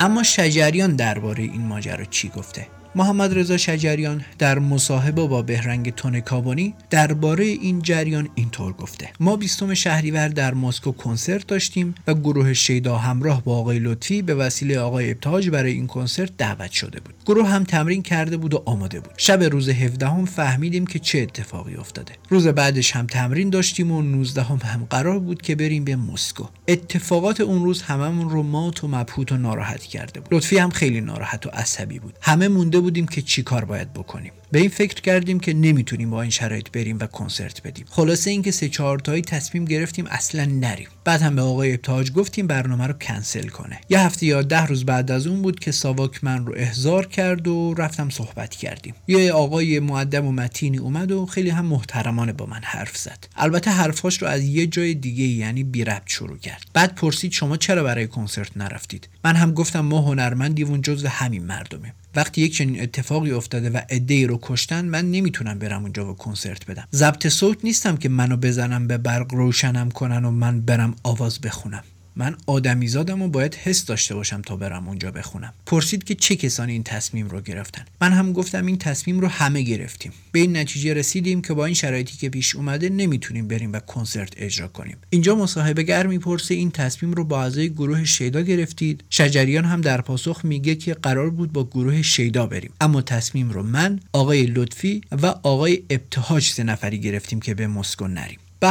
اما شجریان درباره این ماجرا چی گفته؟ محمد رضا شجریان در مصاحبه با بهرنگ تونکابانی درباره این جریان اینطور گفته. ما بیستم شهریور در مسکو کنسرت داشتیم و گروه شیدا همراه با آقای لطفی به وسیله آقای ابتهاج برای این کنسرت دعوت شده بود. گروه هم تمرین کرده بود و آماده بود. شب روز 17 هم فهمیدیم که چه اتفاقی افتاده. روز بعدش هم تمرین داشتیم و 19 هم, هم قرار بود که بریم به مسکو. اتفاقات اون روز هممون رو مات و مبهوت و ناراحت کرده بود. لطفی هم خیلی ناراحت و عصبی بود. همه مونده بودیم که چی کار باید بکنیم. به این فکر کردیم که نمی‌تونیم با این شرایط بریم و کنسرت بدیم. خلاصه اینکه سه چهار تایی تصمیم گرفتیم اصلا نریم. بعد هم به آقای ابتهاج گفتیم برنامه رو کنسل کنه. یه هفته یا ده روز بعد از اون بود که ساواک من رو احضار کرد و رفتم صحبت کردیم. یه آقای معدم و متینی اومد و خیلی هم محترمانه با من حرف زد. البته حرفاش رو از یه جای دیگه یعنی بی ربط شروع کرد. بعد پرسید شما چرا برای کنسرت نرفتید؟ من هم گفتم ما هنرمندیم و جزو همین مردمه وقتی یک چنین اتفاقی افتاده و عدهای رو کشتن من نمی‌تونم برم اونجا و کنسرت بدم. ضبط صوت نیستم که منو بزنم به برق روشنم کنن و من برم آواز بخونم. من آدمی زادم و باید حس داشته باشم تا برم اونجا بخونم. پرسید که چه کسانی این تصمیم رو گرفتن. من هم گفتم این تصمیم رو همه گرفتیم. به این نتیجه رسیدیم که با این شرایطی که پیش اومده نمی‌تونیم بریم و کنسرت اجرا کنیم. اینجا مصاحبه گر می‌پرسه این تصمیم رو با اعضای گروه شیدا گرفتید؟ شجریان هم در پاسخ میگه که قرار بود با گروه شیدا بریم. اما تصمیم رو من آقای لطفی و آقای ابتهاج سه نفری گرفتیم که به مسکو نریم. به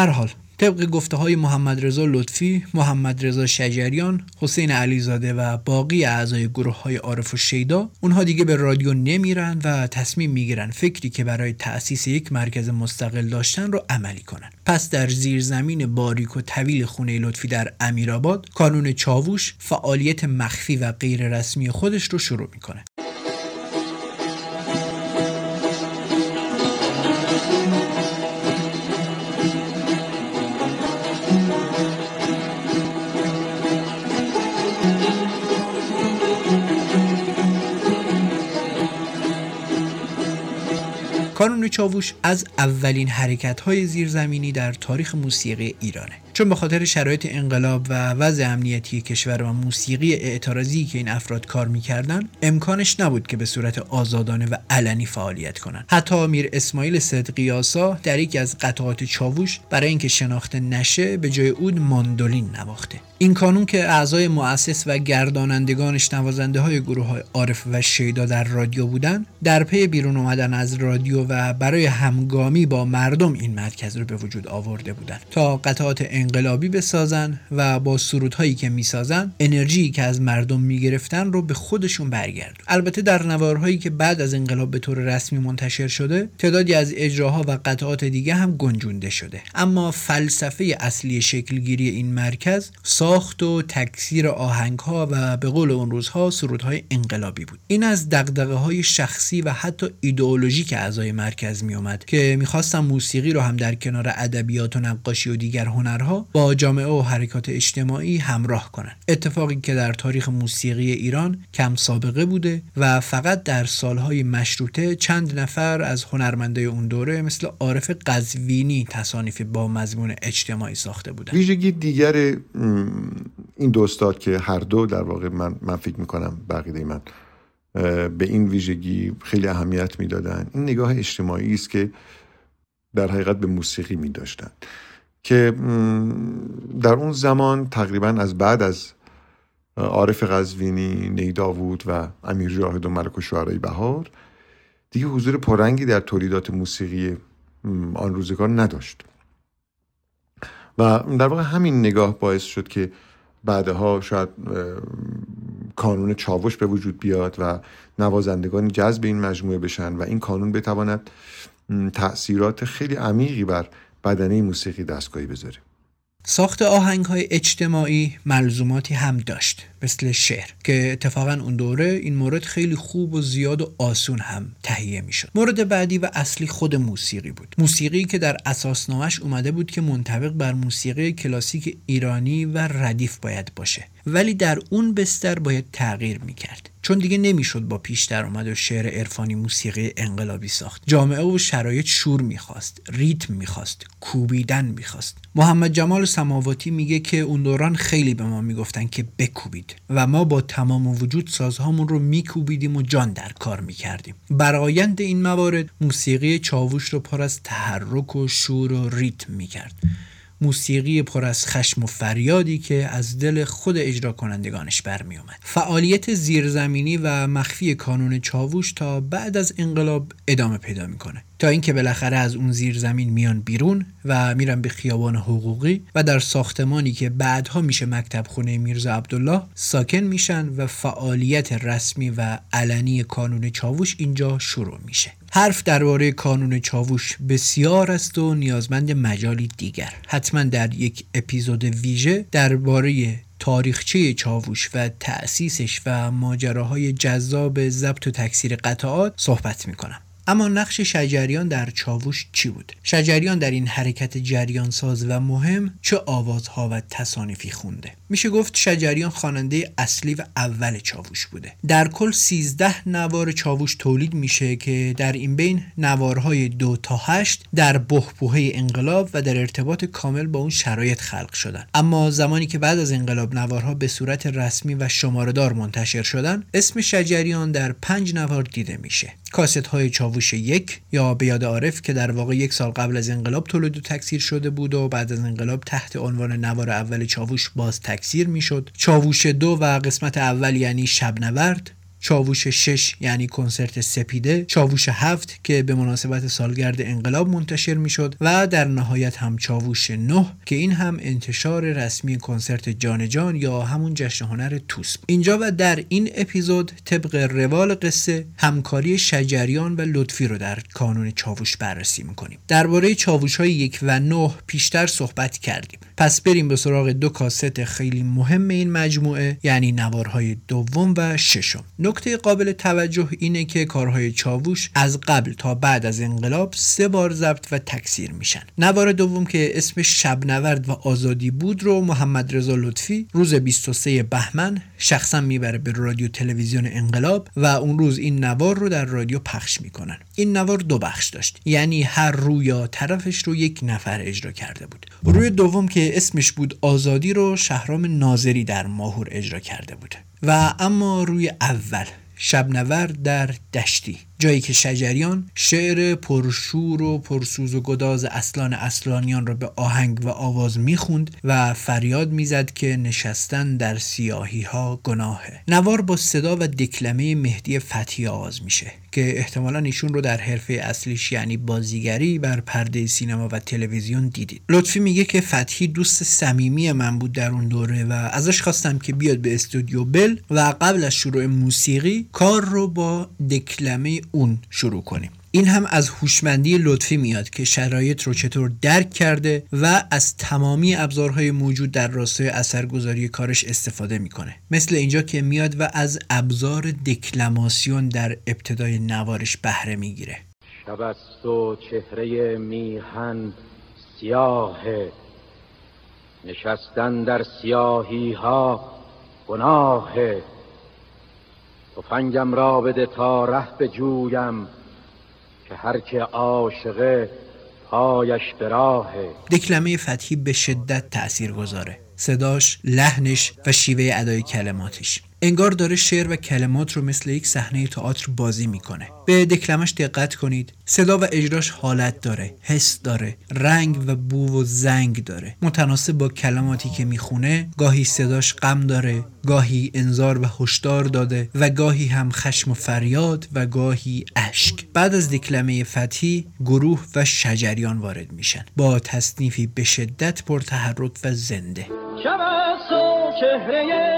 طبق گفته های محمد رضا لطفی، محمد رضا شجریان، حسین علیزاده و باقی اعضای گروه های عارف و شیدا اونها دیگه به رادیو نمیرن و تصمیم می‌گیرن فکری که برای تأسیس یک مرکز مستقل داشتن رو عملی کنن. پس در زیرزمین باریک و طویل خونه لطفی در امیرآباد کانون چاووش فعالیت مخفی و غیر رسمی خودش رو شروع می‌کنه. کانون چاووش از اولین حرکت های زیرزمینی در تاریخ موسیقی ایرانه. چون به خاطر شرایط انقلاب و وضع امنیتی کشور و موسیقی اعتراضی که این افراد کار می‌کردن امکانش نبود که به صورت آزادانه و علنی فعالیت کنند حتی میر اسماعیل صدقی آسا در یکی از قطعات چاووش برای اینکه شناخته نشه به جای اود ماندولین نواخته. این کانون که اعضای مؤسس و گردانندگانش نوازنده های گروه های عارف و شیدا در رادیو بودن در پی بیرون اومدن از رادیو و برای همگامی با مردم این مرکز رو به وجود آورده بودن. تا قطعات انقلابی بسازن و با سرودهایی که می‌سازن انرژی که از مردم می‌گرفتن رو به خودشون برگرد البته در نوارهایی که بعد از انقلاب به طور رسمی منتشر شده تعدادی از اجراها و قطعات دیگه هم گنجونده شده. اما فلسفه اصلی شکلگیری این مرکز ساخت و تکثیر آهنگ ها و به قول اون روزها سرودهای انقلابی بود. این از دغدغه های شخصی و حتی ایدئولوژیک اعضای مرکز می اومد که می‌خواستن موسیقی رو هم در کنار ادبیات و نقاشی و دیگر هنرها با جامعه و حرکات اجتماعی همراه کنند. اتفاقی که در تاریخ موسیقی ایران کم سابقه بوده و فقط در سالهای مشروطه چند نفر از هنرمنده اون دوره مثل عارف قزوینی تصانیف با مضمون اجتماعی ساخته بودند. ویژگی دیگر این دو استاد که هر دو در واقع من, من فکر می‌کنم بقیده من به این ویژگی خیلی اهمیت می‌دادن. این نگاه اجتماعی است که در حقیقت به موسیقی می داشتن که در اون زمان تقریبا از بعد از عارف قزوینی، نیداوود و امیر جاهد و ملک و شعرهای بهار دیگه حضور پررنگی در تولیدات موسیقی آن روزگار نداشت. و در واقع همین نگاه باعث شد که بعدها شاید کانون چاوش به وجود بیاد و نوازندگان جذب این مجموعه بشن و این کانون بتواند تأثیرات خیلی عمیقی بر بدنه موسیقی دستگاهی بذاره ساخت آهنگ های اجتماعی ملزوماتی هم داشت مثل شعر که اتفاقا اون دوره این مورد خیلی خوب و زیاد و آسون هم تهیه می‌شد. مورد بعدی و اصلی خود موسیقی بود. موسیقی که در اساسنامش اومده بود که منطبق بر موسیقی کلاسیک ایرانی و ردیف باید باشه. ولی در اون بستر باید تغییر می‌کرد. چون دیگه نمی‌شد با پیش درآمد و شعر عرفانی موسیقی انقلابی ساخت. جامعه و شرایط شور می‌خواست ریتم می‌خواست کوبیدن می‌خواست. محمد جمال سماواتی میگه که اون دوران خیلی به ما می‌گفتن که بکوبید و ما با تمام وجود سازهامون رو میکوبیدیم و جان در کار می‌کردیم. برایند این موارد موسیقی چاووش رو پر از تحرک و شور و ریتم می‌کرد. موسیقی پر از خشم و فریادی که از دل خود اجرا کنندگانش برمی اومد. فعالیت زیرزمینی و مخفی کانون چاووش تا بعد از انقلاب ادامه پیدا می‌کنه تا اینکه بالاخره از اون زیر زمین میان بیرون و میرن به خیابان حقوقی و در ساختمانی که بعدها میشه مکتب خونه میرزا عبدالله ساکن میشن و فعالیت رسمی و علنی کانون چاووش اینجا شروع میشه حرف درباره کانون چاووش بسیار است و نیازمند مجالی دیگر. حتما در یک اپیزود ویژه درباره تاریخچه چاووش و تأسیسش و ماجراهای جذاب ضبط و تکثیر قطعات صحبت می‌کنم. اما نقش شجریان در چاووش چی بود؟ شجریان در این حرکت جریان ساز و مهم چه آوازها و تصانیفی خونده؟ میشه گفت شجریان خواننده اصلی و اول چاووش بوده. در کل 13 نوار چاووش تولید میشه که در این بین نوارهای دو تا هشت در بهبوهه انقلاب و در ارتباط کامل با اون شرایط خلق شدن. اما زمانی که بعد از انقلاب نوارها به صورت رسمی و شماردار منتشر شدن اسم شجریان در پنج نوار دیده میشه. کاست های چاووش یک یا به یاد عارف که در واقع یک سال قبل از انقلاب تولید و تکثیر شده بود و بعد از انقلاب تحت عنوان نوار اول چاووش باز تکثیر می‌شد. چاووش دو و قسمت اول یعنی شبنورد چاووش 6 یعنی کنسرت سپیده چاووش هفت که به مناسبت سالگرد انقلاب منتشر می‌شد و در نهایت هم چاووش 9 که این هم انتشار رسمی کنسرت جان جان یا همون جشن هنر توس اینجا و در این اپیزود طبق روال قصه همکاری شجریان و لطفی رو در کانون چاووش بررسی می‌کنیم. درباره چاووش های یک و نه پیشتر صحبت کردیم. پس بریم به سراغ دو کاست خیلی مهم این مجموعه یعنی نوارهای دوم و ششم. نکته قابل توجه اینه که کارهای چاووش از قبل تا بعد از انقلاب سه بار ضبط و تکثیر میشن. نوار دوم که اسم شبنورد و آزادی بود رو محمد رضا لطفی روز 23 بهمن شخصا می‌بره به رادیو تلویزیون انقلاب و اون روز این نوار رو در رادیو پخش می‌کنن. این نوار دو بخش داشت یعنی هر رو یا طرفش رو یک نفر اجرا کرده بود. روی دوم که اسمش بود آزادی رو شهرام ناظری در ماهور اجرا کرده بود. و اما روی اول شبنور در دشتی جایی که شجریان شعر پرشور و پرسوز و گداز اصلان اصلانیان را به آهنگ و آواز می‌خوند و فریاد می‌زد که نشستن در سیاهی ها گناهه. نوار با صدا و دکلمه مهدی فتحی آواز میشه. که احتمالا ایشون رو در حرفه اصلیش یعنی بازیگری بر پرده سینما و تلویزیون دیدید. لطفی میگه که فتحی دوست صمیمی من بود در اون دوره و ازش خواستم که بیاد به استودیو بل و قبل از شروع موسیقی کار رو با دکلمه اون شروع کنیم. این هم از هوشمندی لطفی میاد که شرایط رو چطور درک کرده و از تمامی ابزارهای موجود در راستای اثرگذاری کارش استفاده می‌کنه. مثل اینجا که میاد و از ابزار دکلماسیون در ابتدای نوارش بهره می‌گیره. شب است و چهره میهن سیاه. نشستن در سیاهی ها گناه. تفنگم را بده تا ره به جویم که هر که عاشقه پایش به راهه دکلمه فتحی به شدت تأثیر گذاره صداش، لحنش و شیوه ادای کلماتش. انگار داره شعر و کلمات رو مثل یک صحنه تئاتر بازی می‌کنه. به دکلمش دقت کنید. صدا و اجراش حالت داره. حس داره. رنگ و بو و زنگ داره. متناسب با کلماتی که می‌خونه گاهی صداش غم داره گاهی انذار و هشدار داده و گاهی هم خشم و فریاد و گاهی اشک. بعد از دکلمه فتحی گروه و شجریان وارد میشن. با تصنیفی به شدت پرتحرک و زنده. چهره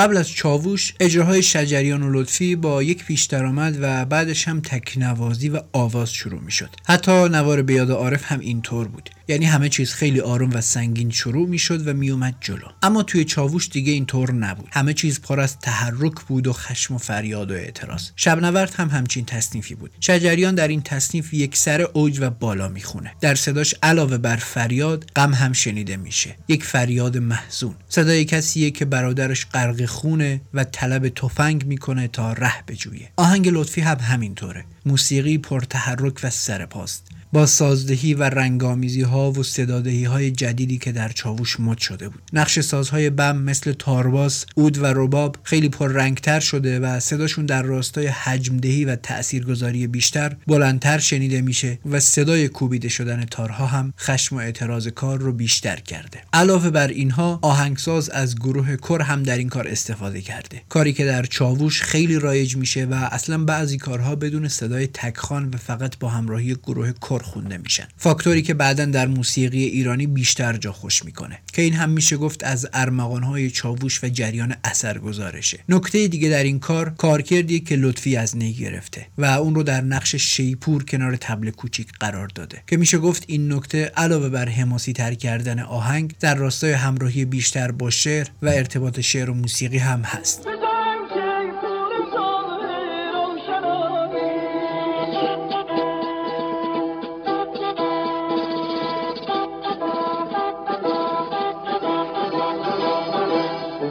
قبل از چاووش اجراهای شجریان و لطفی با یک پیش درآمد و بعدش هم تکنوازی و آواز شروع می شد حتی نوار بیاد عارف هم اینطور بود. یعنی همه چیز خیلی آروم و سنگین شروع می شد و می اومد جلو. اما توی چاووش دیگه اینطور نبود. همه چیز پر از تحرک بود و خشم و فریاد و اعتراض. شبنورد هم همچین تصنیفی بود. شجریان در این تصنیف یک سر اوج و بالا می‌خونه. در صداش علاوه بر فریاد غم هم شنیده میشه. یک فریاد محزون. صدای کسیه که برادرش غرق خونه و طلب تفنگ می‌کنه تا ره بجویه. آهنگ لطفی هم همینطوره. موسیقی پرتحرک و سرپاست با سازدهی و رنگامیزی ها و صدادهی های جدیدی که در چاووش مد شده بود. نقش سازهای بم مثل تارباس اود و رباب خیلی پر رنگتر شده و صداشون در راستای حجمدهی و تاثیرگذاری بیشتر بلندتر شنیده میشه و صدای کوبیده شدن تارها هم خشم و اعتراض کار رو بیشتر کرده. علاوه بر اینها آهنگساز از گروه کر هم در این کار استفاده کرده. کاری که در چاووش خیلی رایج میشه و اصلا بعضی کارها بدون صدای تکخان و فقط با همراهی گروه کر بار خونده میشن. فاکتوری که بعدا در موسیقی ایرانی بیشتر جا خوش می‌کنه. که این هم میشه گفت از ارمغانهای چاووش و جریان اثر گذارشه نکته دیگه در این کار کارکردیه که لطفی از نی گرفته و اون رو در نقش شیپور کنار تبل کوچیک قرار داده. که میشه گفت این نکته علاوه بر حماسی تر کردن آهنگ در راستای همراهی بیشتر با شعر و ارتباط شعر و موسیقی هم هست.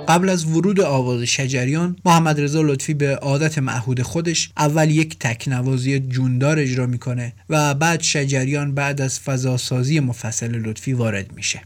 قبل از ورود آواز شجریان محمد رضا لطفی به عادت معهود خودش اول یک تکنوازی جوندار اجرا می‌کنه و بعد شجریان بعد از فضاسازی مفصل لطفی وارد میشه.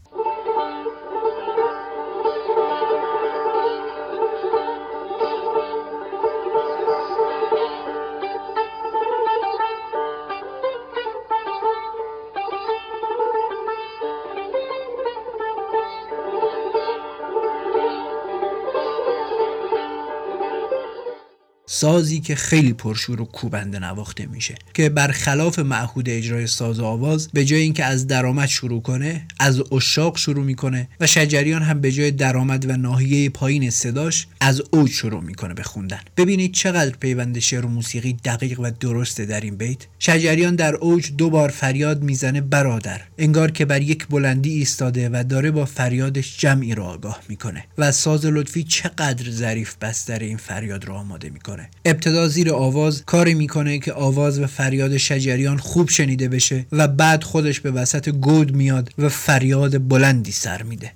سازی که خیلی پرشور و کوبنده نواخته میشه که برخلاف معهود اجرای ساز و آواز به جای اینکه از درآمد شروع کنه از اشاق شروع می‌کنه و شجریان هم به جای درآمد و ناحیه پایین صداش از اوج شروع می‌کنه به خوندن. ببینید چقدر پیوند شعر و موسیقی دقیق و درسته در این بیت. شجریان در اوج دو بار فریاد می‌زنه برادر انگار که بر یک بلندی ایستاده و داره با فریادش جمعی رو آگاه می‌کنه و ساز لطفی چقدر ظریف بستر این فریاد رو آماده می‌کنه. ابتدا زیر آواز کاری می‌کنه که آواز و فریاد شجریان خوب شنیده بشه و بعد خودش به وسط گود میاد و فریاد بلندی سر میده.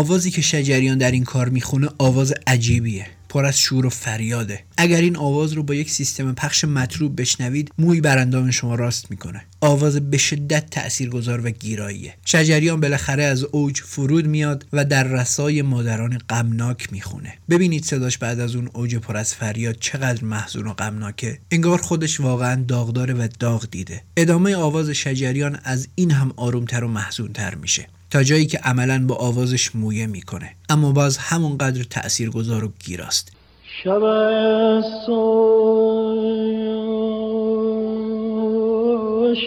آوازی که شجریان در این کار می‌خونه آواز عجیبیه. پر از شور و فریاده. اگر این آواز رو با یک سیستم پخش مطلوب بشنوید موی بر شما راست می‌کنه. آواز به شدت تاثیرگذار و گیراییه. شجریان بالاخره از اوج فرود میاد و در رسای مادران غمناک می‌خونه. ببینید صداش بعد از اون اوج پر از فریاد چقدر محزون و غمناکه. انگار خودش واقعا داغداره و داغ دیده. ادامه آواز شجریان از این هم آرومتر و محزونتر میشه. تا جایی که عملا با آوازش مویه می‌کنه. اما باز همونقدر تاثیرگذار و گیراست. شب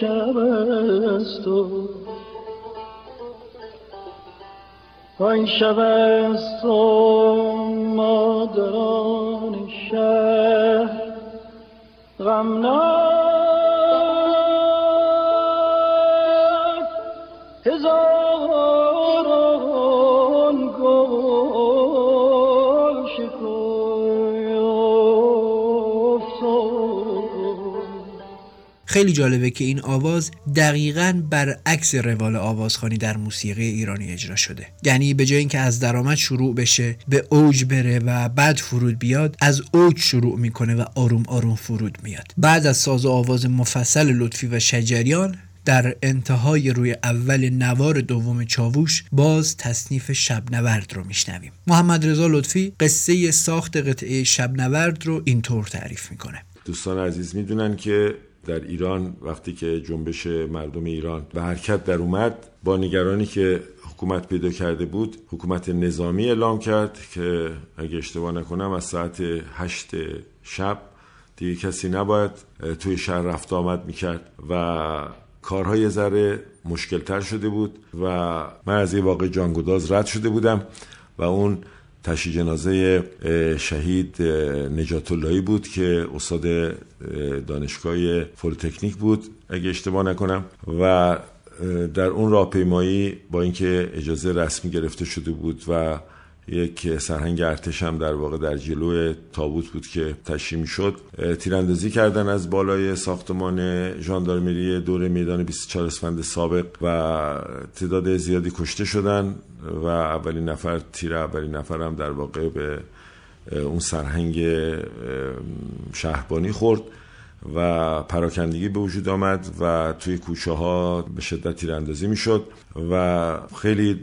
شب است این شب است مادران شهر غمناک خیلی جالبه که این آواز دقیقا برعکس روال آوازخانی در موسیقی ایرانی اجرا شده. یعنی به جای اینکه از درآمد شروع بشه به اوج بره و بعد فرود بیاد از اوج شروع می‌کنه و آروم آروم فرود میاد. بعد از ساز و آواز مفصل لطفی و شجریان در انتهای روی اول نوار دوم چاووش باز تصنیف شبنورد رو میشنویم. محمد رضا لطفی قصه ساخت قطعه شبنورد رو اینطور تعریف می‌کنه. دوستان عزیز می‌دونن که در ایران وقتی که جنبش مردم ایران به حرکت در اومد با نگرانی که حکومت پیدا کرده بود حکومت نظامی اعلام کرد که اگه اشتباه نکنم از ساعت هشت شب دیگه کسی نباید توی شهر رفت آمد می‌کرد و کارهای ذره مشکلتر شده بود و من از یه واقع جانگوداز رد شده بودم و اون تشی جنازه شهید نجات اللهی بود که استاد دانشگاه فولتکنیک بود اگه اشتباه نکنم. و در اون راهپیمایی با اینکه اجازه رسمی گرفته شده بود و یک سرهنگ ارتش هم در واقع در جلو تابوت بود که تشریح شد تیراندازی کردن از بالای ساختمان ژاندارمری دور میدان 24 اسفند سابق و تعداد زیادی کشته شدن و اولین نفر تیر اولین نفر هم در واقع به اون سرهنگ شهربانی خورد. و پراکندگی به وجود آمد و توی کوچه ها به شدت تیراندازی می‌شد و خیلی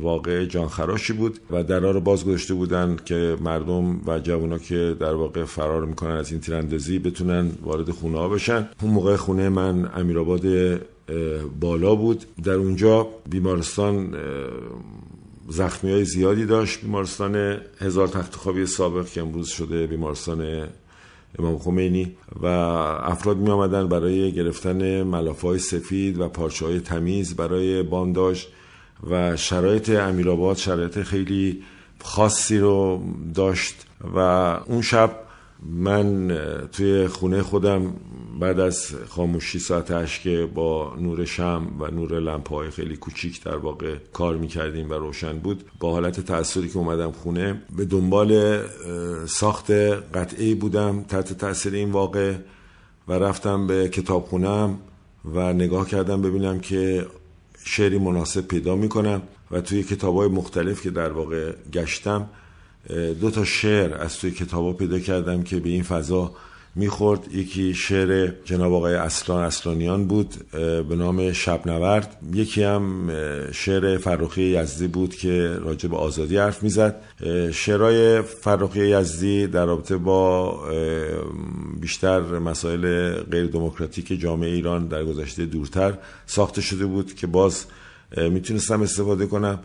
واقع جانخراشی بود و درها رو باز گذاشته بودن که مردم و جوانا که در واقع فرار می‌کنن از این تیراندازی بتونن وارد خونه ها بشن. اون موقع خونه من امیرآباد بالا بود. در اونجا بیمارستان زخمی های زیادی داشت. بیمارستان هزار تخت خوابی سابق که امروز شده بیمارستان امام خمینی و افراد می آمدن برای گرفتن ملافه های سفید و پارچه های تمیز برای بانداش و شرایط امیرآباد شرایط خیلی خاصی رو داشت و اون شب من توی خونه خودم بعد از خاموشی ساعت که با نور شم و نور لمپه خیلی کوچیک در واقع کار می‌کردیم و روشن بود با حالت تأثیری که اومدم خونه به دنبال ساخت قطعی بودم تحت تاثیر این واقع و رفتم به کتاب خونم و نگاه کردم ببینم که شعری مناسب پیدا می‌کنم و توی کتاب های مختلف که در واقع گشتم دو تا شعر از توی کتابا پیدا کردم که به این فضا می‌خورد. یکی شعر جناب آقای اصلان اصلانیان بود به نام شب نورد یکی هم شعر فرخی یزدی بود که راجع به آزادی حرف می‌زد. شعرهای فرخی یزدی در رابطه با بیشتر مسائل غیر دموکراتیک جامعه ایران در گذشته دورتر ساخته شده بود که باز می‌تونستم استفاده کنم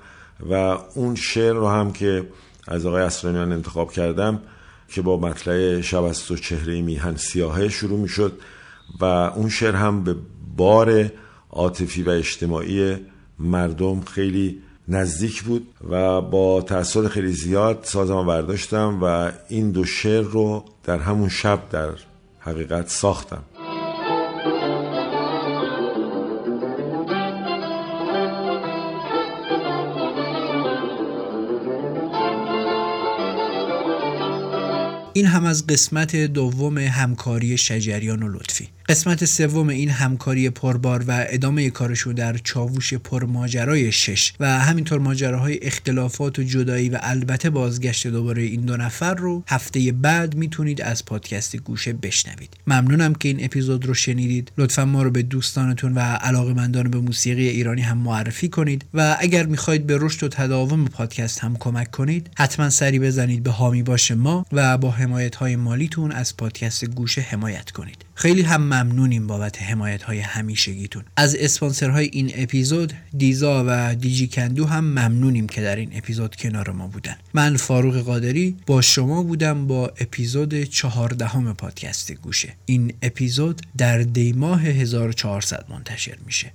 و اون شعر رو هم که از آقای اصلانیان انتخاب کردم که با مطلع شب از تو چهره میهن سیاهه شروع می شد و اون شعر هم به بار عاطفی و اجتماعی مردم خیلی نزدیک بود و با تأثیر خیلی زیاد سازم برداشتم و این دو شعر رو در همون شب در حقیقت ساختم. این هم از قسمت دوم همکاری شجریان و لطفی. قسمت سوم این همکاری پربار و ادامه کارشون در چاووش پرماجرای شش و همینطور ماجراهای اختلافات و جدایی و البته بازگشت دوباره این دو نفر رو هفته بعد می‌تونید از پادکست گوشه بشنوید. ممنونم که این اپیزود رو شنیدید. لطفا ما رو به دوستانتون و علاقمندان به موسیقی ایرانی هم معرفی کنید و اگر می‌خواهید به رشد و تداوم پادکست هم کمک کنید حتما سری بزنید به حامی باش ما و با حمایت های مالیتون از پادکست گوشه حمایت کنید. خیلی هم ممنونیم بابت حمایت های همیشگیتون. از اسپانسرهای این اپیزود دیزا و دیجی کندو هم ممنونیم که در این اپیزود کنار ما بودن. من فاروق قادری با شما بودم با اپیزود چهاردهم پادکست گوشه. این اپیزود در دیماه 1400 منتشر میشه.